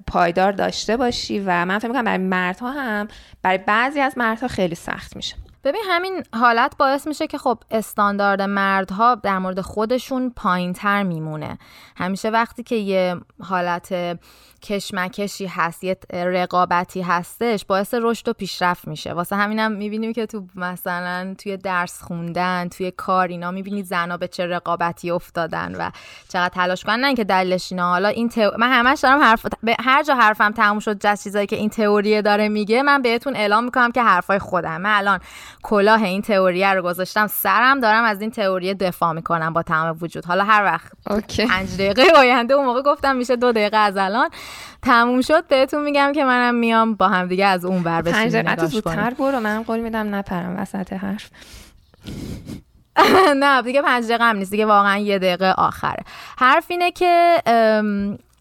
پایدار داشته باشی و من فکر می‌کنم برای مردها هم برای بعضی از مردها خیلی سخت میشه. ببین همین حالت باعث میشه که خب استاندارد مردها در مورد خودشون پایین تر میمونه. همیشه وقتی که یه حالت کشمکشی هست یه رقابتی هستش باعث رشد و پیشرفت میشه. واسه همینم می‌بینیم که تو مثلا توی درس خوندن توی کار اینا می‌بینید زنا به چه رقابتی افتادن و چقدر تلاش کنن. که دلیلش اینا حالا این من همش دارم حرف به هر جا حرفم تموم شد جز چیزایی که این تئوری داره میگه من بهتون اعلام می‌کنم که حرفای خودم. من الان کلاه این تئوری رو گذاشتم سرم دارم از این تئوری دفاع می‌کنم با تمام وجود. حالا هر وقت پنج دقیقه آینده اون موقع گفتم میشه دو دقیقه از الان. تموم شد بهتون میگم که منم میام با هم دیگه از اون بر پنج دقیقه زودتر برو منم قول میدم نپرم وسط حرف. نه دیگه پنج دقیقه هم نیست دیگه واقعا یه دقیقه آخره. حرف اینه که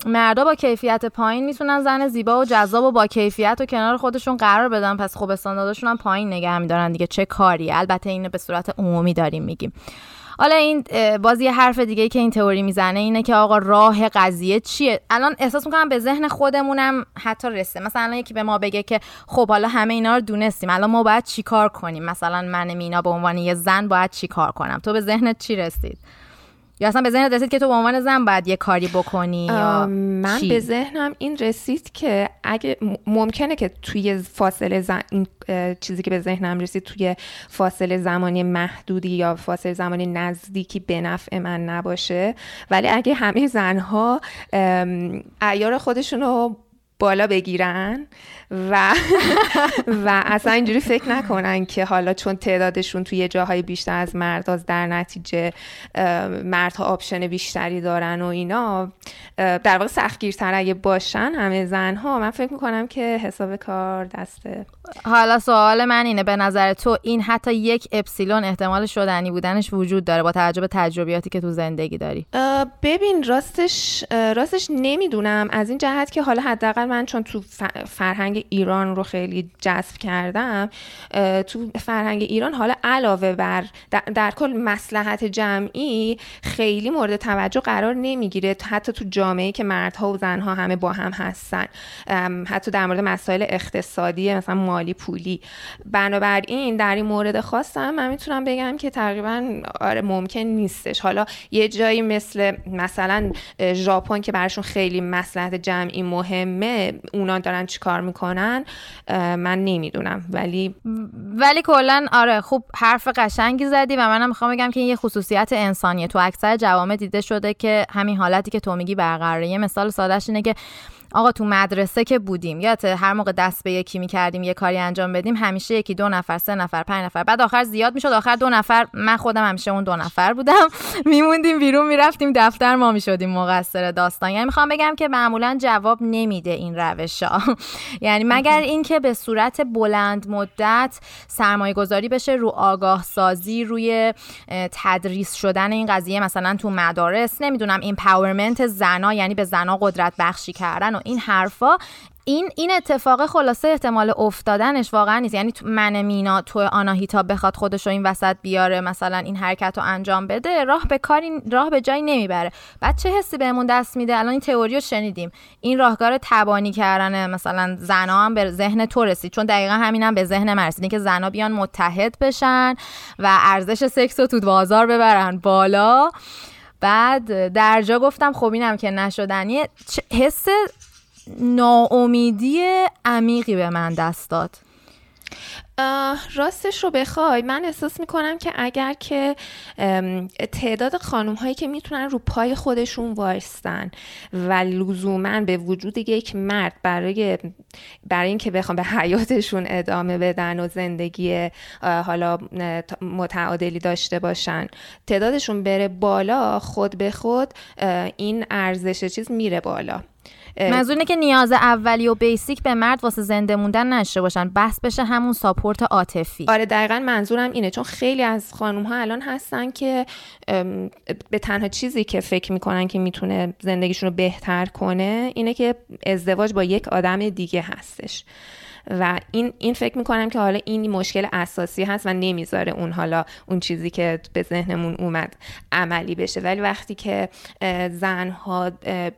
مردا با کیفیت پایین می‌تونن زن زیبا و جذاب و با کیفیت و کنار خودشون قرار بدن. پس خب استانداردشون هم پایین نگه میدارن دیگه چه کاری؟ البته اینو به صورت عمومی داریم میگیم. حالا این بازی حرف دیگه که این تئوری می‌زنه اینه که آقا راه قضیه چیه؟ الان احساس می‌کنم به ذهن خودمونم حتی رسه. مثلا یکی به ما بگه که خب حالا همه اینا رو دونستیم الان ما باید چیکار کنیم؟ مثلا من مینا به عنوان یه زن باید چیکار کنم؟ تو به ذهنت چی رسید؟ یا اصلا به ذهنت رسید که تو به عنوان زن باید یه کاری بکنی یا من به ذهنم این رسید که اگه ممکنه که توی فاصله زن... این چیزی که به ذهنم رسید توی فاصله زمانی محدودی یا فاصله زمانی نزدیکی به نفع من نباشه. ولی اگه همه زنها ایار خودشون رو بالا بگیرن و و اصلا اینجوری فکر نکنن که حالا چون تعدادشون توی جاهای بیشتر از مرد در نتیجه مردها option بیشتری دارن و اینا در واقع سختگیرتر اگه باشن همه زنها. من فکر می‌کنم که حساب کار دسته. حالا سوال من اینه به نظر تو این حتی یک اپسیلون احتمال شدنی بودنش وجود داره با توجه به تجربیاتی که تو زندگی داری؟ ببین راستش راستش نمی‌دونم. از این جهت که حالا حداقل من چون تو فرهنگ ایران رو خیلی جذب کردم تو فرهنگ ایران حالا علاوه بر در, در کل مسلحت جمعی خیلی مورد توجه قرار نمی‌گیره. حتی تو جامعه که مردها و زنها همه با هم هستن حتی در مورد مسائل اقتصادی مثلا مالی پولی. بنابراین در این مورد خواستم من می‌تونم بگم که تقریبا آره ممکن نیستش. حالا یه جایی مثل مثلا ژاپن که براشون خیلی مسلحت جمعی مهمه اونا دارن چیکار می‌کنن؟ من نمی‌دونم. ولی ولی کلا آره خوب حرف قشنگی زدی و منم می‌خوام بگم که این یه خصوصیت انسانیه. تو اکثر جوامع دیده شده که همین حالتی که تو میگی برقراره. یه مثال سادهش اینه که آقا تو مدرسه که بودیم یادت هر موقع دست به یکی می‌کردیم یه کاری انجام بدیم همیشه یکی دو نفر سه نفر پنج نفر بعد آخر زیاد می‌شد آخر دو نفر من خودم همیشه اون دو نفر بودم میموندیم بیرون می‌رفتیم دفتر ما می‌شدیم مقصر داستان. یعنی می‌خوام بگم که معمولا جواب نمیده این روش ها. یعنی مگر اینکه به صورت بلند مدت سرمایه گذاری بشه رو آگاه سازی روی تدریس شدن این قضیه مثلا تو مدارس نمی‌دونم empowerment زنا یعنی به زنا قدرت بخشی کردن و این حرفا این این اتفاق خلاصه احتمال افتادنش واقعا نیست. یعنی من مینا تو آناهیتا بخواد خودش رو این وسط بیاره مثلا این حرکت رو انجام بده راه به کاری راه به جایی نمی‌بره. بعد چه حسی بهمون دست میده؟ الان این تئوری رو شنیدیم. این راهکار تبانی کردن مثلا زنا هم به ذهن تو رسید. چون دقیقا همینم به ذهن من رسید. که زنا بیان متحد بشن و ارزش سکس رو تو بازار ببرن بالا. بعد در جا گفتم خب اینم که نشدنیه. حس ناامیدی عمیقی به من دست داد. راستش رو بخوای من احساس می‌کنم که اگر که تعداد خانوم هایی که می‌تونن رو پای خودشون وایستن و لزوما به وجود یک مرد برای برای اینکه بخوام به حیاتشون ادامه بدن و زندگی حالا متعادلی داشته باشن تعدادشون بره بالا خود به خود این ارزش چیز میره بالا. منظور که نیاز اولی و بیسیک به مرد واسه زنده موندن نشه باشن. بس بشه همون ساپورت عاطفی. آره دقیقا منظورم اینه. چون خیلی از خانوم ها الان هستن که به تنها چیزی که فکر می‌کنن که می‌تونه زندگیشون رو بهتر کنه اینه که ازدواج با یک آدم دیگه هستش. و این این فکر می‌کنم که حالا این مشکل اساسی هست و نمی‌ذاره اون حالا اون چیزی که به ذهنمون اومد عملی بشه. ولی وقتی که زنها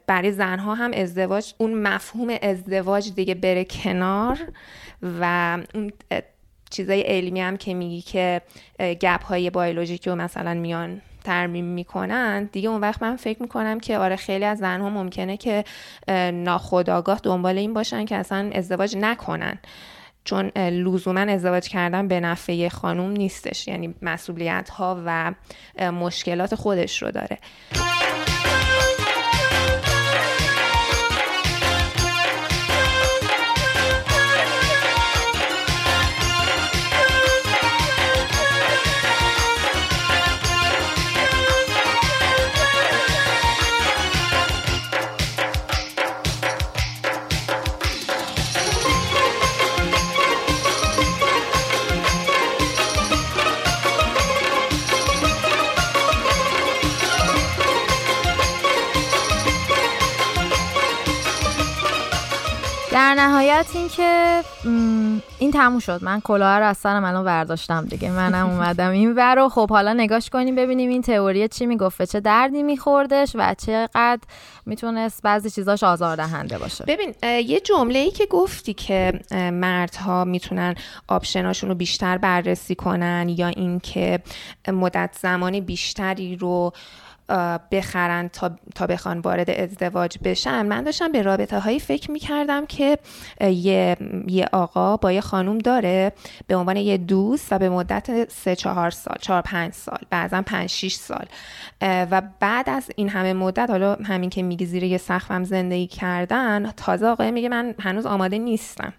برای زنها هم ازدواج اون مفهوم ازدواج دیگه بره کنار و اون چیزای علمی هم که میگی که گپ های بیولوژیکی و مثلا میان ترمیم می‌کنن دیگه اون وقت من فکر می‌کنم که آره خیلی از زنها ممکنه که ناخداگاه دنبال این باشن که اصلا ازدواج نکنن. چون لزوما ازدواج کردن به نفع خانوم نیستش یعنی مسئولیت ها و مشکلات خودش رو داره. واقعیت این که این تموم شد. من کلاه رو از سرم الان برداشتم دیگه. منم اومدم این ور رو. خب حالا نگاش کنیم ببینیم این تئوری چی می‌گفته چه دردی میخوردش و چقدر می‌تونست بعضی چیزاش آزاردهنده باشه. ببین یه جمله ای که گفتی که مردها می‌تونن آپشناشون رو بیشتر بررسی کنن یا اینکه مدت زمان بیشتری رو بخرن تا, تا بخوان وارد ازدواج بشن من داشتم به رابطه هایی فکر می کردم که یه, یه آقا با یه خانوم داره به عنوان یه دوست و به مدت سه چهار سال چهار پنج سال بعضا پنج شیش سال. و بعد از این همه مدت حالا همین که میگی زیر یه سخفم زندگی کردن تازه آقای میگه من هنوز آماده نیستم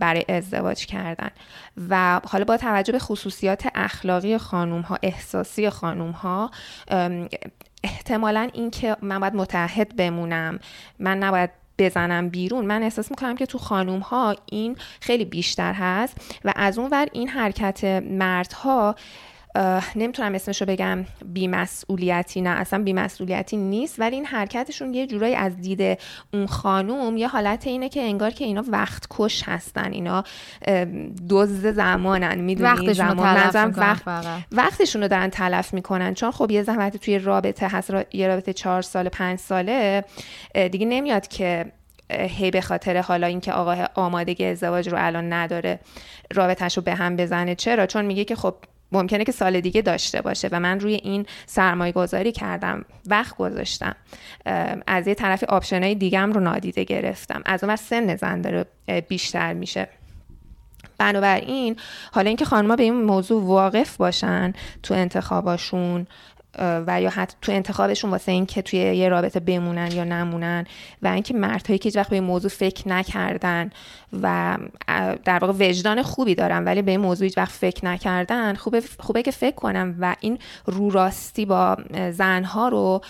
برای ازدواج کردن. و حالا با توجه به خصوصیات اخلاقی خانوم ها احساسی خانوم ها احتمالا اینکه من باید متحد بمونم من نباید بزنم بیرون من احساس می‌کنم که تو خانوم ها این خیلی بیشتر هست و از اون ور این حرکت مردها نمی‌تونم اسمشو بگم بیمسئولیتی نه اصلا بیمسئولیتی نیست ولی این حرکتشون یه جورایی از دید اون خانوم یه حالت اینه که انگار که اینا وقت کش هستن اینا دزد زمانن می‌دونی؟ زمان وقت وقتشون رو دارن تلف می‌کنن چون خب یه زحمت توی رابطه هست یه رابطه چهار سال پنج ساله دیگه نمیاد که هی به خاطر حالا اینکه آقا آمادگی ازدواج رو الان نداره رابطهش رو به هم بزنه. چرا؟ چون میگه که خب ممکنه که سال دیگه داشته باشه و من روی این سرمایه گذاری کردم وقت گذاشتم. از یه طرفی آپشنهای دیگم رو نادیده گرفتم. از اون سن زن داره بیشتر میشه. بنابراین حالا اینکه خانمها به این موضوع واقف باشن تو انتخاباشون و یا حتی تو انتخابشون واسه این که توی یه رابطه بمونن یا نمونن و اینکه مردهایی که هیچ وقت به این موضوع فکر نکردن و در واقع وجدان خوبی دارن ولی به این موضوع هیچ وقت فکر نکردن خوبه, خوبه که فکر کنم و این روراستی با زنها رو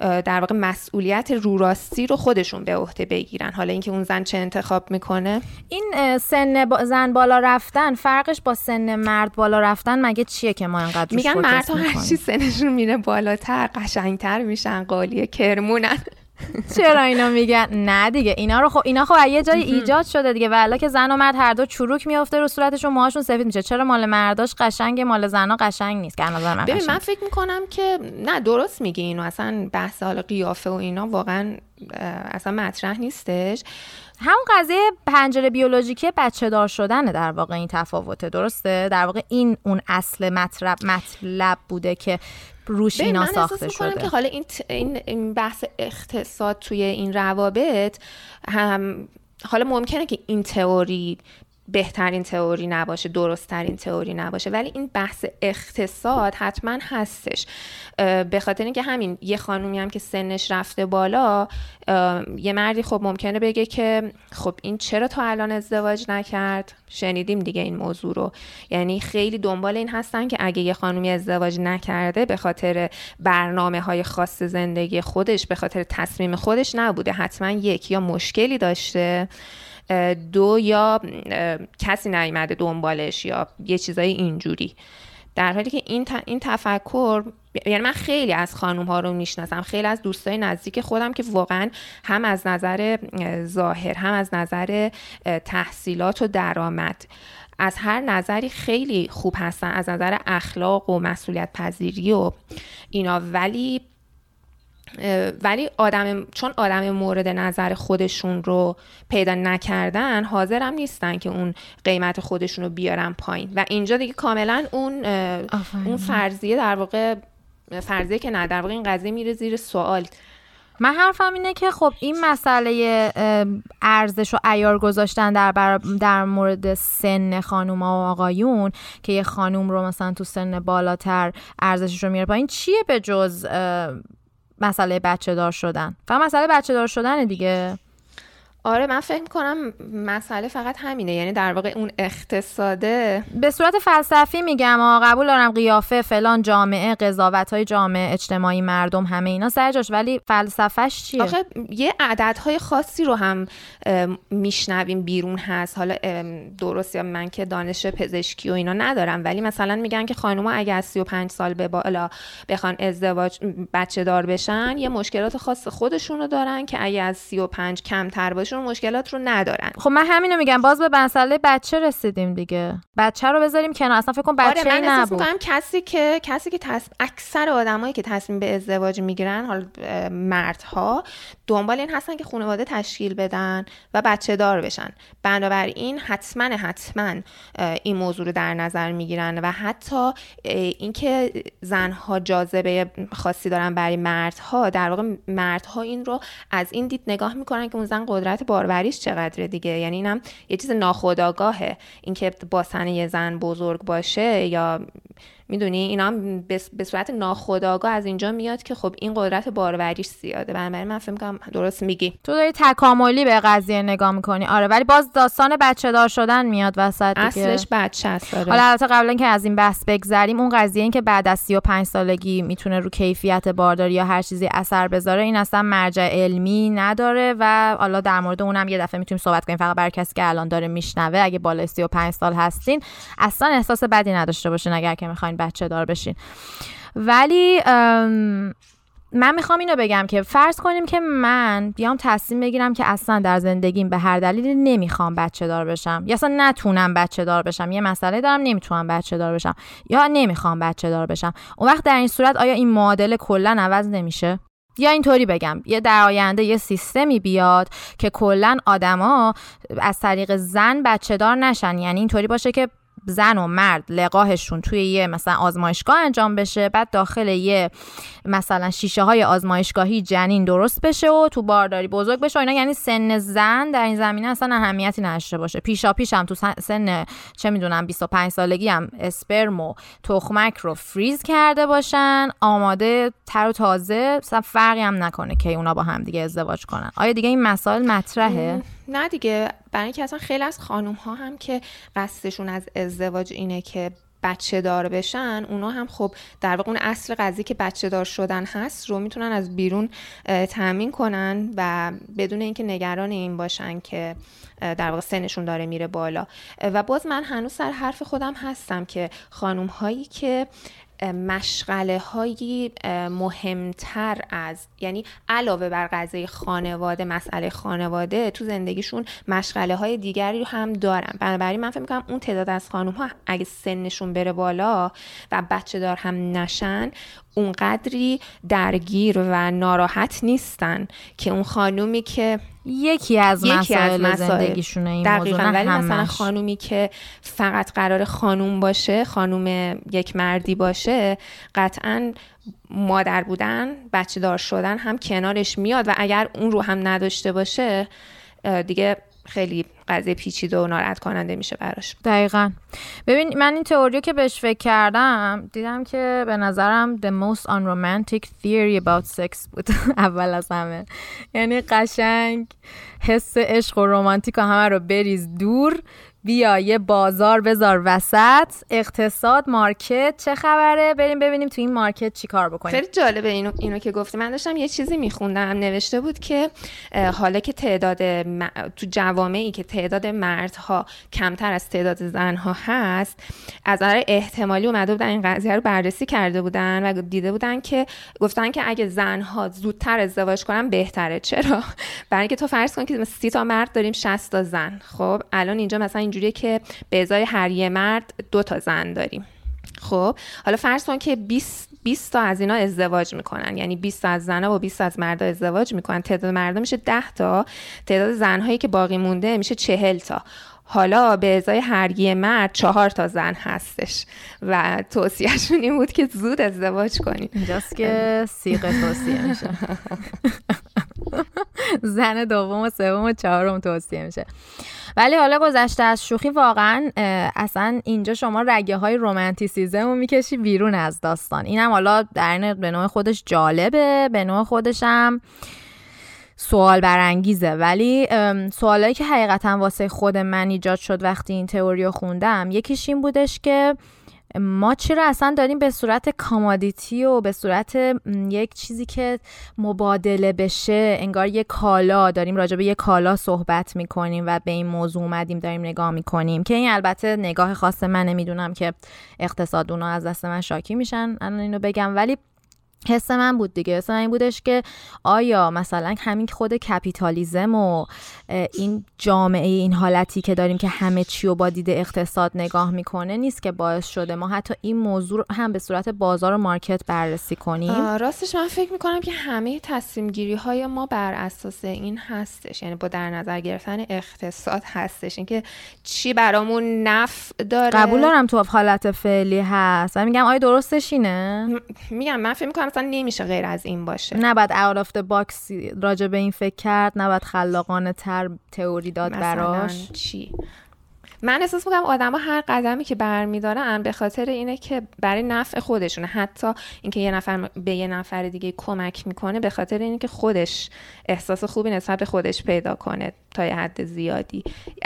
در واقع مسئولیت روراستی رو خودشون به عهده بگیرن. حالا اینکه اون زن چه انتخاب می‌کنه؟ این سن زن بالا رفتن فرقش با سن مرد بالا رفتن مگه چیه که ما انقدر میگن مردها هرچی سنشون میره بالاتر قشنگتر میشن قالی کرمونن. چرا اینا میگن؟ نه دیگه اینا رو خب اینا خب یه جای ایجاد شده دیگه. والا که زن و مرد هر دو چروک میافته رو صورتشون موهاشون سفید میشه. چرا مال مرداش قشنگ مال زنا قشنگ نیست؟ که نظر من ببین من فکر می‌کنم که نه درست میگی اینو. اصلا بحث حال قیافه و اینا واقعا اصلا مطرح نیستش. همون قضیه پنجره بیولوژیکی بچه دار شدنه در واقع این تفاوته درسته؟ در واقع این اون اصل مطلب مطلب بوده که روش اینا ساخته شده. که حالا این, این بحث اقتصاد توی این روابط هم حالا ممکنه که این تئوری بهترین تئوری نباشه درستترین تئوری نباشه. ولی این بحث اقتصاد حتما هستش. به خاطر اینکه همین یه خانومی هم که سنش رفته بالا یه مردی خب ممکنه بگه که خب این چرا تا الان ازدواج نکرد؟ شنیدیم دیگه این موضوع رو. یعنی خیلی دنبال این هستن که اگه یه خانومی ازدواج نکرده به خاطر برنامه های خاص زندگی خودش به خاطر تصمیم خودش نبوده. حتما یک یا مشکلی داشته. دو یا کسی نیامده دنبالش یا یه چیزای اینجوری. در حالی که این, این تفکر یعنی من خیلی از خانوم ها رو می‌شناسم خیلی از دوستای نزدیک خودم که واقعا هم از نظر ظاهر هم از نظر تحصیلات و درآمد از هر نظری خیلی خوب هستن از نظر اخلاق و مسئولیت پذیری و اینا. ولی ولی آدم چون آدم مورد نظر خودشون رو پیدا نکردن حاضرم نیستن که اون قیمت خودشون رو بیارن پایین. و اینجا دیگه کاملا اون اون فرضیه در واقع فرضیه که نه در واقع این قضیه میره زیر سوال. من حرفم اینه که خب این مسئله ارزش و ایار گذاشتن در, در مورد سن خانوم و آقایون که یه خانوم رو مثلا تو سن بالاتر ارزشش رو میاره پایین چیه به جز مسئله بچه دار شدن. فقط مسئله بچه دار شدن دیگه. آره من فکر کنم مسئله فقط همینه. یعنی در واقع اون اقتصاده به صورت فلسفی میگم آ قبول دارم قیافه فلان جامعه قضاوت های جامعه اجتماعی مردم همه اینا سر جاش. ولی فلسفهش چیه؟ آخه یه عددهای خاصی رو هم میشنویم بیرون هست. حالا درست یا من که دانش پزشکی و اینا ندارم. ولی مثلا میگن که خانوما اگه از 35 سال به بالا بخوان ازدواج بچه دار بشن یه مشکلات خاص خودشونو دارن که اگه از 35 کمتر باشه سنشون مشکلات رو ندارن. خب من همینو میگم باز به مسئله بچه رسیدیم دیگه. بچه رو بذاریم کنار. اصلا فکر کنم بچه آره من نبود. کسی که کسی که تص... اکثر آدمایی که تصمیم به ازدواج می‌گیرن حال مردها دنبال این هستن که خانواده تشکیل بدن و بچه دار بشن. بنابراین حتما حتما این موضوع رو در نظر می‌گیرن و حتی اینکه زنها جاذبه خاصی دارن برای مردها در واقع مردها این رو از این دید نگاه می‌کنن که اون زن قدرت باروریش چقدره دیگه؟ یعنی اینم یه چیز ناخودآگاهه. اینکه با یه زن بزرگ باشه یا می‌دونی؟ اینا به صورت ناخودآگاه از اینجا میاد که خب این قدرت باروریش زیاده. بنابراین من فکر می‌کنم درست میگی. تو داری تکاملی به قضیه نگاه می‌کنی. آره ولی باز داستان بچه دار شدن میاد وسط دیگه. اصلش بچه است. حالا البته قبل اینکه از این بحث بگذریم اون قضیه این که بعد از 35 سالگی می‌تونه رو کیفیت بارداری یا هر چیزی اثر بذاره این اصلا مرجع علمی نداره و حالا در مورد اونم یه دفعه می‌تونیم صحبت کنیم. فقط برای کسی که الان داره میشنوه اگه بالای 35 سال هستین اصلا احساس بدی نداشته باشین اگر که می‌خواین بچه دار بشین. ولی من می‌خوام اینو بگم که فرض کنیم که من بیام تصمیم بگیرم که اصلا در زندگیم به هر دلیلی نمی‌خوام بچه دار بشم. یا اصلا نتونم بچه دار بشم. یه مسئله دارم نمی‌تونم بچه دار بشم. یا نمی‌خوام بچه دار بشم. اون وقت در این صورت آیا این معادله کلا عوض نمیشه؟ یا اینطوری بگم. یه در آینده یه سیستمی بیاد که کلا آدما از طریق زن بچه دار نشن. یعنی اینطوری باشه که زن و مرد لقاهشون توی یه مثلا آزمایشگاه انجام بشه بعد داخل یه مثلا شیشه های آزمایشگاهی جنین درست بشه و تو بارداری بزرگ بشه و اینا. یعنی سن زن در این زمینه اصلا اهمیتی نداشته باشه. پیشا پیش هم تو سن چه می‌دونم 25 سالگی هم اسپرم و تخمک رو فریز کرده باشن. آماده تر و تازه مثلا فرقی هم نکنه که اونا با هم دیگه ازدواج کنن. آیا دیگه این مسائل مطرحه؟ نه دیگه. برای اینکه اصلا خیلی از خانم ها هم که قصدشون از ازدواج اینه که بچه دار بشن اونا هم خب در واقع اون اصل قضیه که بچه دار شدن هست رو می‌تونن از بیرون تامین کنن و بدون اینکه نگران این باشن که در واقع سنشون داره میره بالا. و باز من هنوز سر حرف خودم هستم که خانم هایی که مشغله هایی مهمتر از یعنی علاوه بر قضیه خانواده مسئله خانواده تو زندگیشون مشغله های دیگری رو هم دارن. بنابراین من فکر می‌کنم اون تعداد از خانم ها اگه سنشون بره بالا و بچه دار هم نشن اونقدری درگیر و ناراحت نیستن که اون خانومی که یکی از یکی مسائل, از زندگیشونه این دقیقا ولی مثلا خانومی که فقط قرار خانوم باشه خانوم یک مردی باشه قطعا مادر بودن بچه دار شدن هم کنارش میاد و اگر اون رو هم نداشته باشه دیگه خیلی قضیه پیچیده و ناراحت کننده میشه براش. دقیقا. ببین من این تئوری که بهش فکر کردم دیدم که به نظرم the most unromantic theory about sex بود. اول از همه. یعنی قشنگ حس عشق و رومانتیک و همه رو بریز دور. بیا یه بازار بذار وسط. اقتصاد مارکت چه خبره؟ بریم ببینیم تو این مارکت چی کار بکنیم. خیلی جالبه اینو, اینو که گفتی. من داشتم یه چیزی میخوندم. نوشته بود که حالا که تعداد تو جوامعی که تعداد مردها کمتر از تعداد زنها هست از نظر احتمالی اومده بودن این قضیه رو بررسی کرده بودن و دیده بودن که گفتن که اگه زنها زودتر ازدواج کنن بهتره. چرا؟ برای اینکه تو فرض کن که 30 تا مرد داریم 60 تا زن. خب الان اینجا مثلا اینجوریه که به ازای هر یه مرد دو تا زن داریم. خب حالا فرض کن که 20 20 تا از اینا ازدواج می‌کنن. یعنی 20 تا از زنها با 20 از مردا ازدواج می‌کنن. تعداد مردا میشه 10 تا. تعداد زنهایی که باقی مونده میشه 40 تا. حالا به ازای هر یه مرد چهار تا زن هستش. و توصیهشون این بود که زود ازدواج کنید اینجاست که سیغه توصیه میشه. زن دوم و سوم و چهارم توصیه میشه. ولی حالا گذشته از شوخی واقعا اصلا اینجا شما رگه های رومانتیسیزم رو می‌کشی بیرون از داستان. اینم حالا در به نوع خودش جالبه به نوع خودشم سوال برانگیزه. ولی سوالایی که حقیقتا واسه خود من ایجاد شد وقتی این تئوری خوندم یکیش این بودش که ما چی رو اصلا داریم به صورت کامادیتی و به صورت یک چیزی که مبادله بشه انگار یه کالا داریم راجع به یه کالا صحبت می‌کنیم و به این موضوع اومدیم داریم نگاه می‌کنیم. که این البته نگاه خاص من نمی‌دونم که اقتصاد اونا از دست من شاکی میشن الان اینو بگم. ولی حس من بود دیگه. حس من این بودش که آیا مثلا همین خود کپیتالیزم و این جامعه این حالتی که داریم که همه چی رو با دید اقتصاد نگاه می‌کنه نیست که باعث شده ما حتی این موضوع هم به صورت بازار و مارکت بررسی کنیم؟ راستش من فکر می‌کنم که همه تصمیم گیری های ما بر اساس این هستش. یعنی با در نظر گرفتن اقتصاد هستش. اینکه چی برامون نف داره. قبول دارم تو حالت فعلی هست. و میگم آیا درستش اینه؟ میگم من فکر می‌کنم اصلا نمیشه غیر از این باشه. نباید out of box راجع به این فکر کرد نباید خلاقانه تر تئوری داد براش. چی؟ من احساس می‌کنم آدما هر قدمی که برمیدارن به خاطر اینه که برای نفع خودشونه. حتی اینکه یه نفر به یه نفر دیگه کمک می‌کنه به خاطر اینه که خودش احساس خوبی نسبت به خودش پیدا کنه تا یه حد زیادی.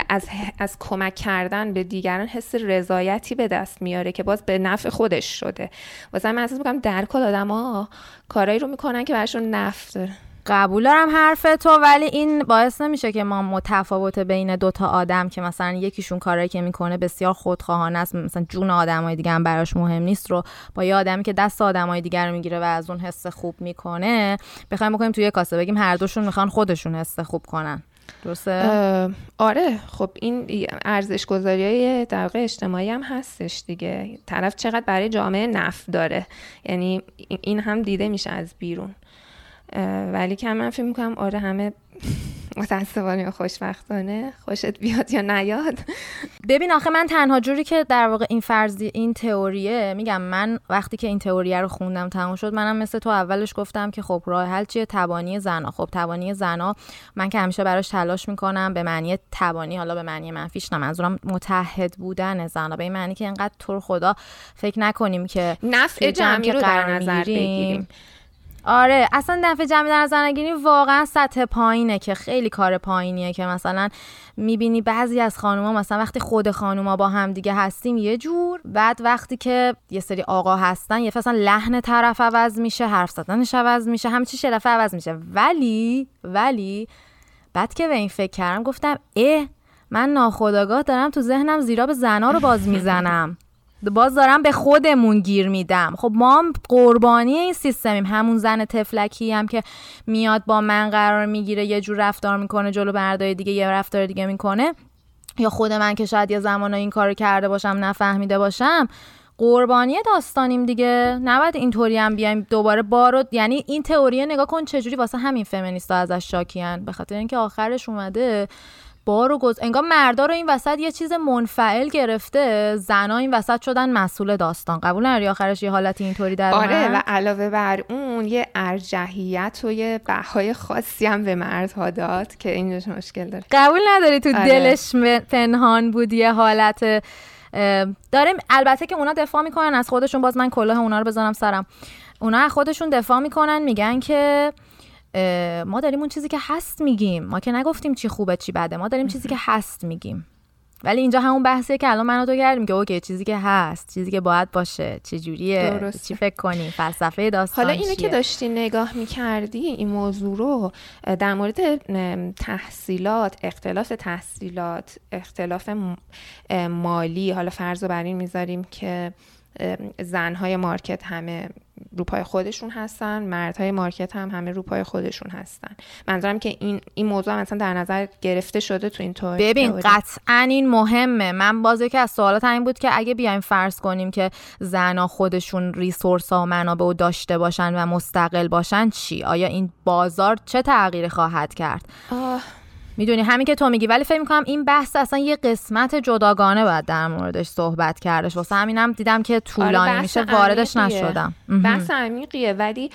از از کمک کردن به دیگران حس رضایتی به دست میاره که باز به نفع خودش شده. واسه من احساس می‌کنم در کل آدما کارایی رو می‌کنن که براشون نفع داره. قبول دارم حرف تو ولی این باعث نمیشه که ما متفاوت بین دوتا آدم که مثلا یکیشون کارایی که می‌کنه بسیار خودخواهانه است مثلا جون آدمای دیگه هم براش مهم نیست رو با یه آدمی که دست آدمای دیگر رو می‌گیره و از اون حس خوب می‌کنه بخوایم بکنیم توی کاسه بگیم هر دوشون می‌خوان خودشون حس خوب کنن. درسته؟ آره. خب این ارزش گذاری های در اجتماعی هم هستش دیگه. طرف چقدر برای جامعه نف داره. یعنی این هم دیده میشه از بیرون. ولی که من فکر می‌کنم آره همه متاسفانه یا خوشبختانه خوشت بیاد یا نیاد. ببین آخه من تنها جوری که در واقع این فرضی این تئوریه میگم من وقتی که این تئوریه رو خوندم تموم شد منم مثل تو اولش گفتم که خب راه حل چیه؟ تبانی زنا. خب تبانی زنا من که همیشه براش تلاش می‌کنم به معنی تبانی حالا به معنی منفیش نه منظورم متحد بودن زنا. به این معنی که اینقدر طور خدا فکر نکنیم که نفع جمعی رو در نظر بگیریم. آره اصلا دفعه جمعی در نظر نگیریم واقعا سطح پایینه که خیلی کار پایینیه که مثلا می‌بینی بعضی از خانوما مثلا وقتی خود خانوما با هم دیگه هستیم یه جور بعد وقتی که یه سری آقا هستن یه مثلا لحن طرف عوض میشه حرف زدنش عوض میشه همه چی شرفه عوض میشه. ولی ولی بعد که به این فکر کردم گفتم اه من ناخداگاه دارم تو ذهنم زیرا به زنا رو باز می‌زنم. باز دارم به خودمون گیر میدم. خب ما هم قربانی این سیستمیم. همون زن تفلکی هم که میاد با من قرار می‌گیره یه جور رفتار می‌کنه جلو بردای دیگه یه رفتار دیگه می‌کنه. یا خود من که شاید یه زمان این کار کرده باشم نفهمیده باشم. قربانی داستانیم دیگه. نباید اینطوری هم بیایم دوباره بارو. یعنی این تئوری نگاه کن چجوری واسه همین فمینیستا ازش شاکیان. به خاطر اینکه آخرش اومده. بارو گز انگار مردا رو این وسط یه چیز منفعل گرفته زنا این وسط شدن مسئول داستان. قبول نداری آخرش یه حالتی اینطوری در آره و علاوه بر اون یه ارجحیت و یه بهای خاصی هم به مردها داد که اینجاش مشکل داره. قبول نداری تو آره. دلش پنهان بود یه حالت داریم البته که اونا دفاع می‌کنن از خودشون باز من کلاه اونا رو بزنم سرم. اونا از خودشون دفاع می‌کنن میگن که ما داریم اون چیزی که هست میگیم. ما که نگفتیم چی خوبه چی بده. ما داریم چیزی که هست میگیم. ولی اینجا همون بحثیه که الان من تو کردیم که اوکی چیزی که هست چیزی که باید باشه چه جوریه چی فکر کنی فلسفه داستان حالا اینو که داشتی نگاه می‌کردی این موضوع رو در مورد تحصیلات اختلاف تحصیلات اختلاف مالی حالا فرض رو بر این می‌ذاریم که زنهای مارکت همه روپای خودشون هستن مردهای مارکت هم همه روپای خودشون هستن. منظورم که این این موضوع مثلا در نظر گرفته شده تو این طور ببین قطعا این مهمه. من باز یکی از سوالات این بود که اگه بیایم فرض کنیم که زنا خودشون ریسورس ها و منابع داشته باشن و مستقل باشن چی؟ آیا این بازار چه تغییری خواهد کرد؟ آه. می‌دونی همین که تو میگی ولی فکر می‌کنم این بحث اصلا یه قسمت جداگانه باید در موردش صحبت کردش. واسه همینم دیدم که طولانی آره میشه واردش نشدم. بحث عمیقیه ولی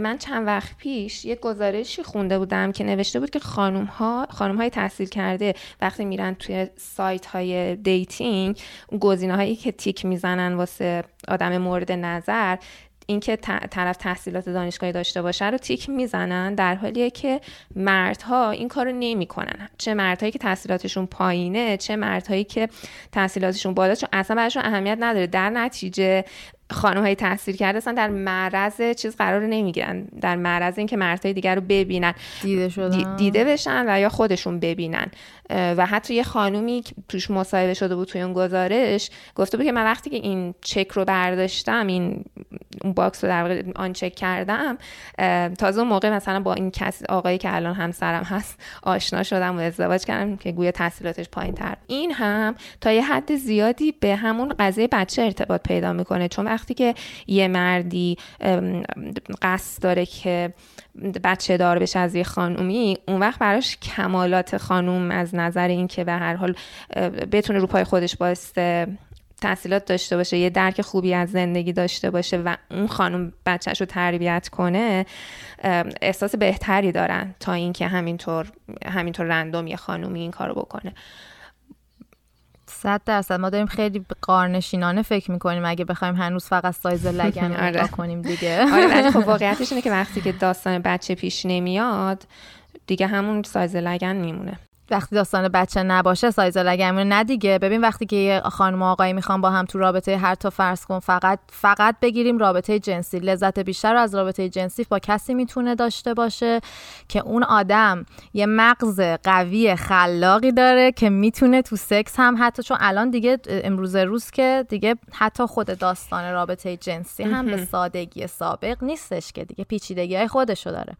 من چند وقت پیش یه گزارشی خونده بودم که نوشته بود که خانم ها خانم های تحصیل کرده وقتی میرن توی سایت های dating گزینه هایی که تیک می‌زنن واسه آدم مورد نظر اینکه طرف تحصیلات دانشگاهی داشته باشه رو تیک می‌زنن در حالیه که مردها این کارو نمی‌کنن. چه مردهایی که تحصیلاتشون پایینه چه مردهایی که تحصیلاتشون بالا چون اصلا براشون اهمیت نداره. در نتیجه خانم های تحصیل کرده اصلا در معرض چیز قرار نمی‌گیرن. در معرض اینکه مردهای دیگر رو ببینن. دیده شدن. دیده بشن و یا خودشون ببینن. و حتی یه خانومی که توش مصاحبه شده بود توی اون گزارش گفته بود که من وقتی که این چک رو برداشتم این اون box رو در واقع uncheck کردم تازه اون موقع مثلا با این کس آقایی که الان همسرم هست آشنا شدم و ازدواج کردم که گویا تحصیلاتش پایین تر این هم تا یه حد زیادی به همون قضیه بچه ارتباط پیدا می‌کنه. چون وقتی که یه مردی قصد داره که بچه دار بشه از یه خانومی اون وقت براش کمالات خانوم از نظر اینکه به هر حال بتونه رو پای خودش باسته تحصیلات داشته باشه یه درک خوبی از زندگی داشته باشه و اون خانم بچهش رو تربیت کنه احساس بهتری دارن تا اینکه همینطور همینطور رندوم یه خانومی این کارو بکنه. صد درصد. ما داریم خیلی قارنشینانه فکر می‌کنیم. اگه بخوایم هنوز فقط سایز لگن رو آره. کنیم دیگه. آره ولی خب واقعیتش اینه که وقتی که داستان بچه پیش نمیاد دیگه همون سایز لگن میمونه. وقتی داستان بچه نباشه سایز لگن نه دیگه. ببین وقتی که یه خانم و آقایی می‌خوان با هم تو رابطه هر تا فرض کن فقط فقط بگیریم رابطه جنسی. لذت بیشتر رو از رابطه جنسی با کسی می‌تونه داشته باشه که اون آدم یه مغز قوی خلاقی داره که می‌تونه تو سکس هم حتی چون الان دیگه امروز روز که دیگه حتی خود داستان رابطه جنسی هم به سادگی سابق نیستش که دیگه پیچیدگی های خودشو داره.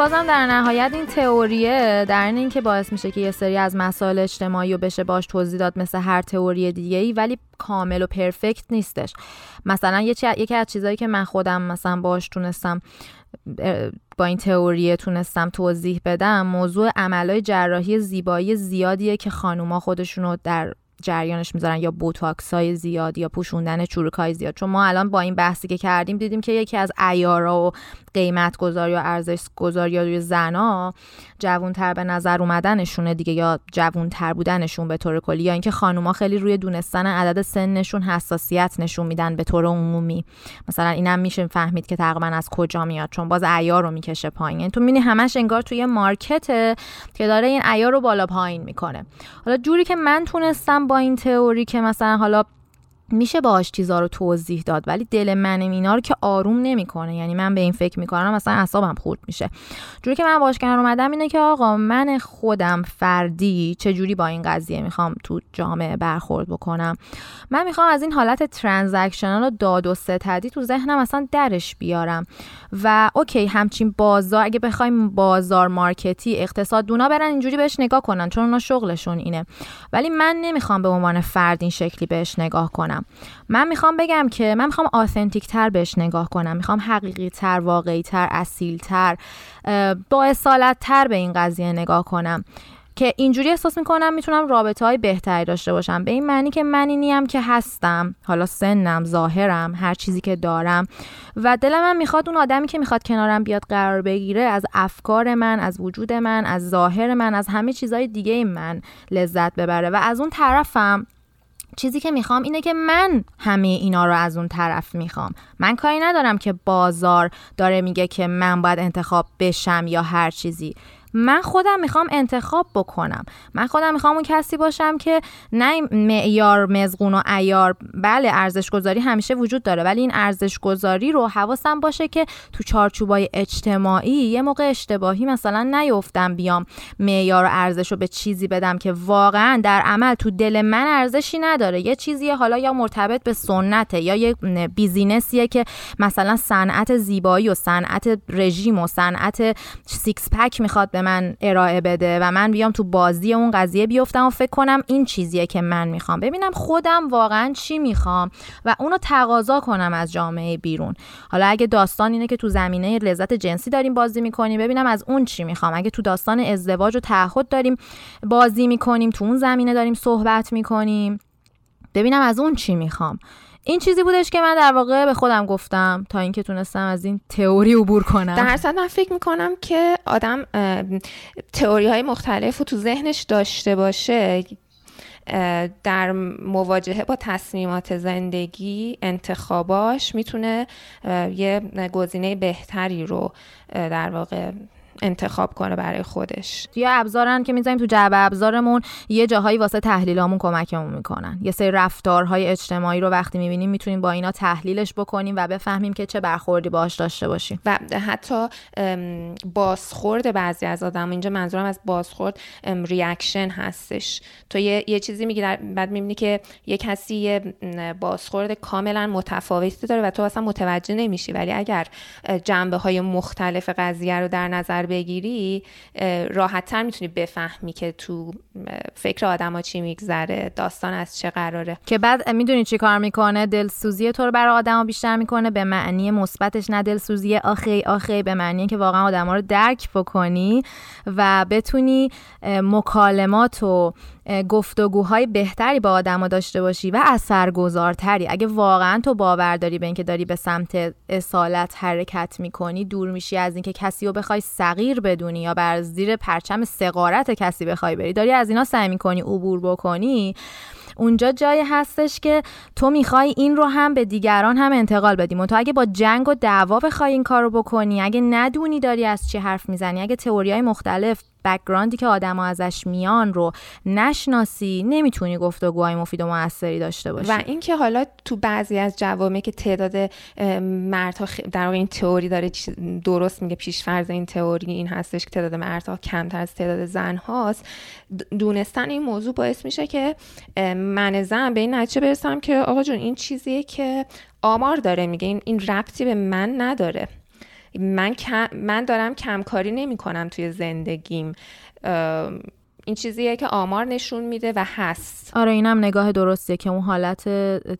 بازم در نهایت این تئوریه در این اینکه باعث میشه که یه سری از مسائل اجتماعی رو بشه باش توضیح داد مثل هر تئوری دیگه ای ولی کامل و پرفکت نیستش. مثلا یکی از چیزهایی که من خودم مثلا باش تونستم با این تئوری تونستم توضیح بدم موضوع عملای جراحی زیبایی زیادیه که خانوما خودشونو در جریانش می‌ذارن یا بوتاکس های زیاد یا پوشوندن چروک های زیاد. چون ما الان با این بحثی که کردیم دیدیم که یکی از ایارا و قیمت گذاری یا ارزش گذاری یا زنا جوونتر به نظر اومدنشونه دیگه یا جوونتر بودنشون به طور کلی یا اینکه خانوما خیلی روی دونستن عدد سنشون حساسیت نشون میدن به طور عمومی. مثلا اینم میشه فهمید که تقریبا از کجا میاد چون باز عیار رو می‌کشه پایین. یعنی تو می‌بینی همش انگار توی مارکت که داره این عیار رو بالا پایین می‌کنه. حالا جوری که من تونستم با این تئوری که مثلا حالا میشه باهاش چیزا رو توضیح داد ولی دل من اینا رو که آروم نمی‌کنه. یعنی من به این فکر می‌کنم مثلا اعصابم خورد میشه. جوری که من باش کنار اومدم اینه که آقا من خودم فردی چه جوری با این قضیه می‌خوام تو جامعه برخورد بکنم؟ من می‌خوام از این حالت transactional و داد و ستدی تو ذهنم اصلا درش بیارم. و OK همچین بازار اگه بخوایم بازار market ی اقتصاد دونا برن اینجوری بهش نگاه کنن چون اونا شغلشون اینه. ولی من نمی‌خوام به عنوان فرد این شکلی بهش نگاه کنم. من می‌خوام بگم که من می‌خوام authentic تر بهش نگاه کنم. می‌خوام حقیقی تر واقعی تر اصیل تر با اصالت تر به این قضیه نگاه کنم. که اینجوری احساس می‌کنم می‌تونم رابطه های بهتری داشته باشم. به این معنی که من اینیم که هستم. حالا سنم ظاهرم هر چیزی که دارم. و دلم من می‌خواد اون آدمی که می‌خواد کنارم بیاد قرار بگیره از افکار من از وجود من از ظاهر من از همه چیزهای دیگه من لذت ببره. و از اون طرفم چیزی که می‌خوام اینه که من همه اینا رو از اون طرف می‌خوام. من کاری ندارم که بازار داره میگه که من باید انتخاب بشم یا هر چیزی. من خودم می‌خوام انتخاب بکنم. من خودم می‌خوام اون کسی باشم که نه معیار مزغون و ایار بله ارزش گذاری همیشه وجود داره ولی این ارزش گذاری رو حواسم باشه که تو چارچوبای اجتماعی یه موقع اشتباهی مثلا نیفتم بیام معیار و ارزش رو به چیزی بدم که واقعا در عمل تو دل من ارزشی نداره. یه چیزی حالا یا مرتبط به سنته یا یه business یه که مثلا صنعت زیبایی و صنعت رژیم و صنعت six pack می‌خواد من ارائه بده و من بیام تو بازی اون قضیه بیفتم و فکر کنم این چیزیه که من می‌خوام. ببینم خودم واقعا چی می‌خوام و اونو تقاضا کنم از جامعه بیرون. حالا اگه داستان اینه که تو زمینه لذت جنسی داریم بازی می‌کنیم ببینم از اون چی می‌خوام. اگه تو داستان ازدواج و تعهد داریم بازی می‌کنیم تو اون زمینه داریم صحبت می‌کنیم ببینم از اون چی می‌خوام. این چیزی بودش که من در واقع به خودم گفتم تا اینکه تونستم از این تئوری عبور کنم. در صد من فکر می‌کنم که آدم تئوری های مختلف رو تو ذهنش داشته باشه در مواجهه با تصمیمات زندگی انتخاباش می‌تونه یه گزینه بهتری رو در واقع انتخاب کنه برای خودش. یا ابزارن که می‌ذاریم تو جعبه ابزارمون یه جاهایی واسه تحلیلامون کمکمون می‌کنن. یه سری رفتارهای اجتماعی رو وقتی می‌بینیم می‌تونیم با اینا تحلیلش بکنیم و بفهمیم که چه برخوردی باهاش داشته باشیم. و حتی بازخورد بعضی از آدم اینجا منظورم از بازخورد ریاکشن هستش. تو یه, یه چیزی میگی بعد می‌بینی که یه کسی یه بازخورد کاملا متفاوتی داره و تو اصلا متوجه نمیشی. ولی اگر جنبه های مختلف قضیه رو در نظر بگیری راحت تر می‌تونی بفهمی که تو فکر آدما چی میگذره داستان از چه قراره. که بعد می‌دونی چی کار می‌کنه؟ دلسوزی تو رو برای آدما بیشتر می‌کنه به معنی مثبتش نه دلسوزی آخی آخی به معنی که واقعا آدما رو درک بکنی و بتونی مکالمات و گفتگوهای بهتری با آدما داشته باشی و اثرگذارتری. اگه واقعا تو باور داری به اینکه داری به سمت اصالت حرکت می‌کنی دور میشی از اینکه کسی رو بخوای صغیر بدونی یا بر زیر پرچم سقارت کسی بخوای بری داری از اینا سعی می‌کنی عبور بکنی. اونجا جایی هستش که تو می‌خوای این رو هم به دیگران هم انتقال بدی. تو اگه با جنگ و دعوا بخوای این کار رو بکنی اگه ندونی داری از چی حرف می‌زنی اگه تئوریای مختلف بکگراندی که آدما ازش میان رو نشناسی نمی‌تونی گفتگوهای مفید و موثری داشته باشی. و اینکه حالا تو بعضی از جوامع که تعداد مردها در واقع این تئوری داره درست میگه پیش فرض این تئوری این هستش که تعداد مردها کمتر از تعداد زن هاست دونستن این موضوع باعث میشه که من زن به این نتیجه برسم که آقا جون این چیزیه که آمار داره میگه این این ربطی به من نداره. من, من دارم کمکاری نمی کنم توی زندگیم. این چیزیه که آمار نشون میده و هست. آره اینم نگاه درستیه که اون حالت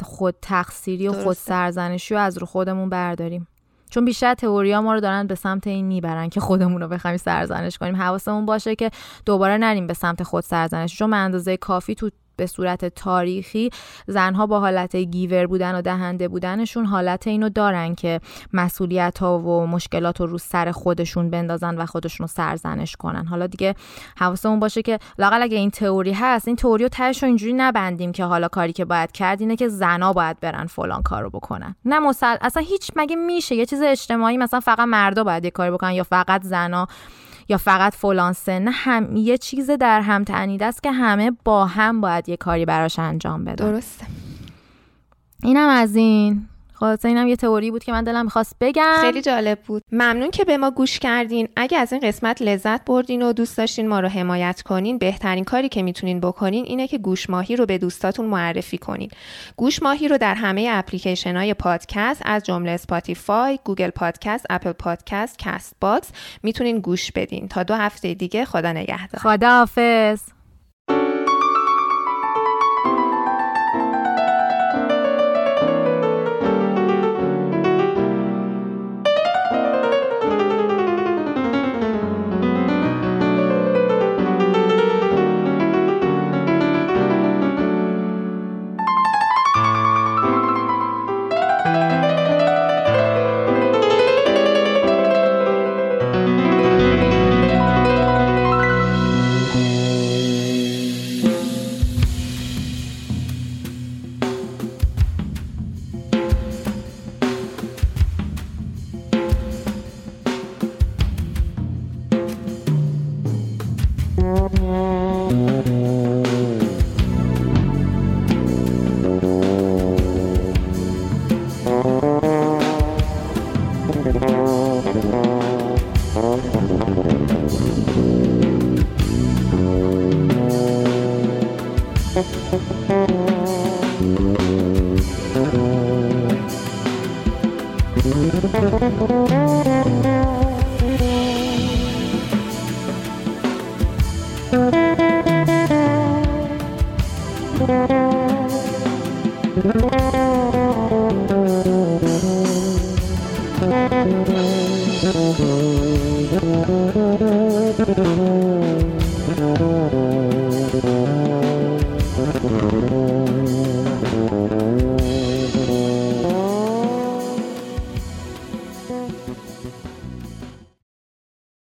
خود تقصیری و خود سرزنشی رو از رو خودمون برداریم. چون بیشتر تئوریا ما رو دارن به سمت این می‌برن که خودمون رو بخوایم سرزنش کنیم. حواسمون باشه که دوباره نریم به سمت خود سرزنش چون اندازه کافی تو به صورت تاریخی زنها با حالت گیور بودن و دهنده بودنشون حالت اینو دارن که مسئولیت ها و مشکلات رو رو سر خودشون بندازن و خودشون رو سرزنش کنن. حالا دیگه حواسمون باشه که لاقل اگه این تئوری هست این تئوری رو تهش اینجوری نبندیم که حالا کاری که باید کرد اینه که زنا باید برن فلان کارو بکنن. نه مسل اصلا هیچ مگه میشه یه چیز اجتماعی مثلا فقط مردا باید یه کاری بکنن یا فقط زنا یا فقط فلان سن هم یه چیز در هم تنیده است که همه با هم باید یه کاری براش انجام بدن. درسته. اینم از این. خلاصه اینم یه تئوری بود که من دلم می‌خواست بگم. خیلی جالب بود. ممنون که به ما گوش کردین. اگه از این قسمت لذت بردین و دوست داشتین ما رو حمایت کنین بهترین کاری که می‌تونین بکنین اینه که گوش ماهی رو به دوستاتون معرفی کنین. گوش ماهی رو در همه اپلیکیشن های پادکست از جمله Spotify Google Podcast Apple Podcast Castbox می‌تونین گوش بدین. تا دو هفته دیگه خدا نگهدار. خدا حافظ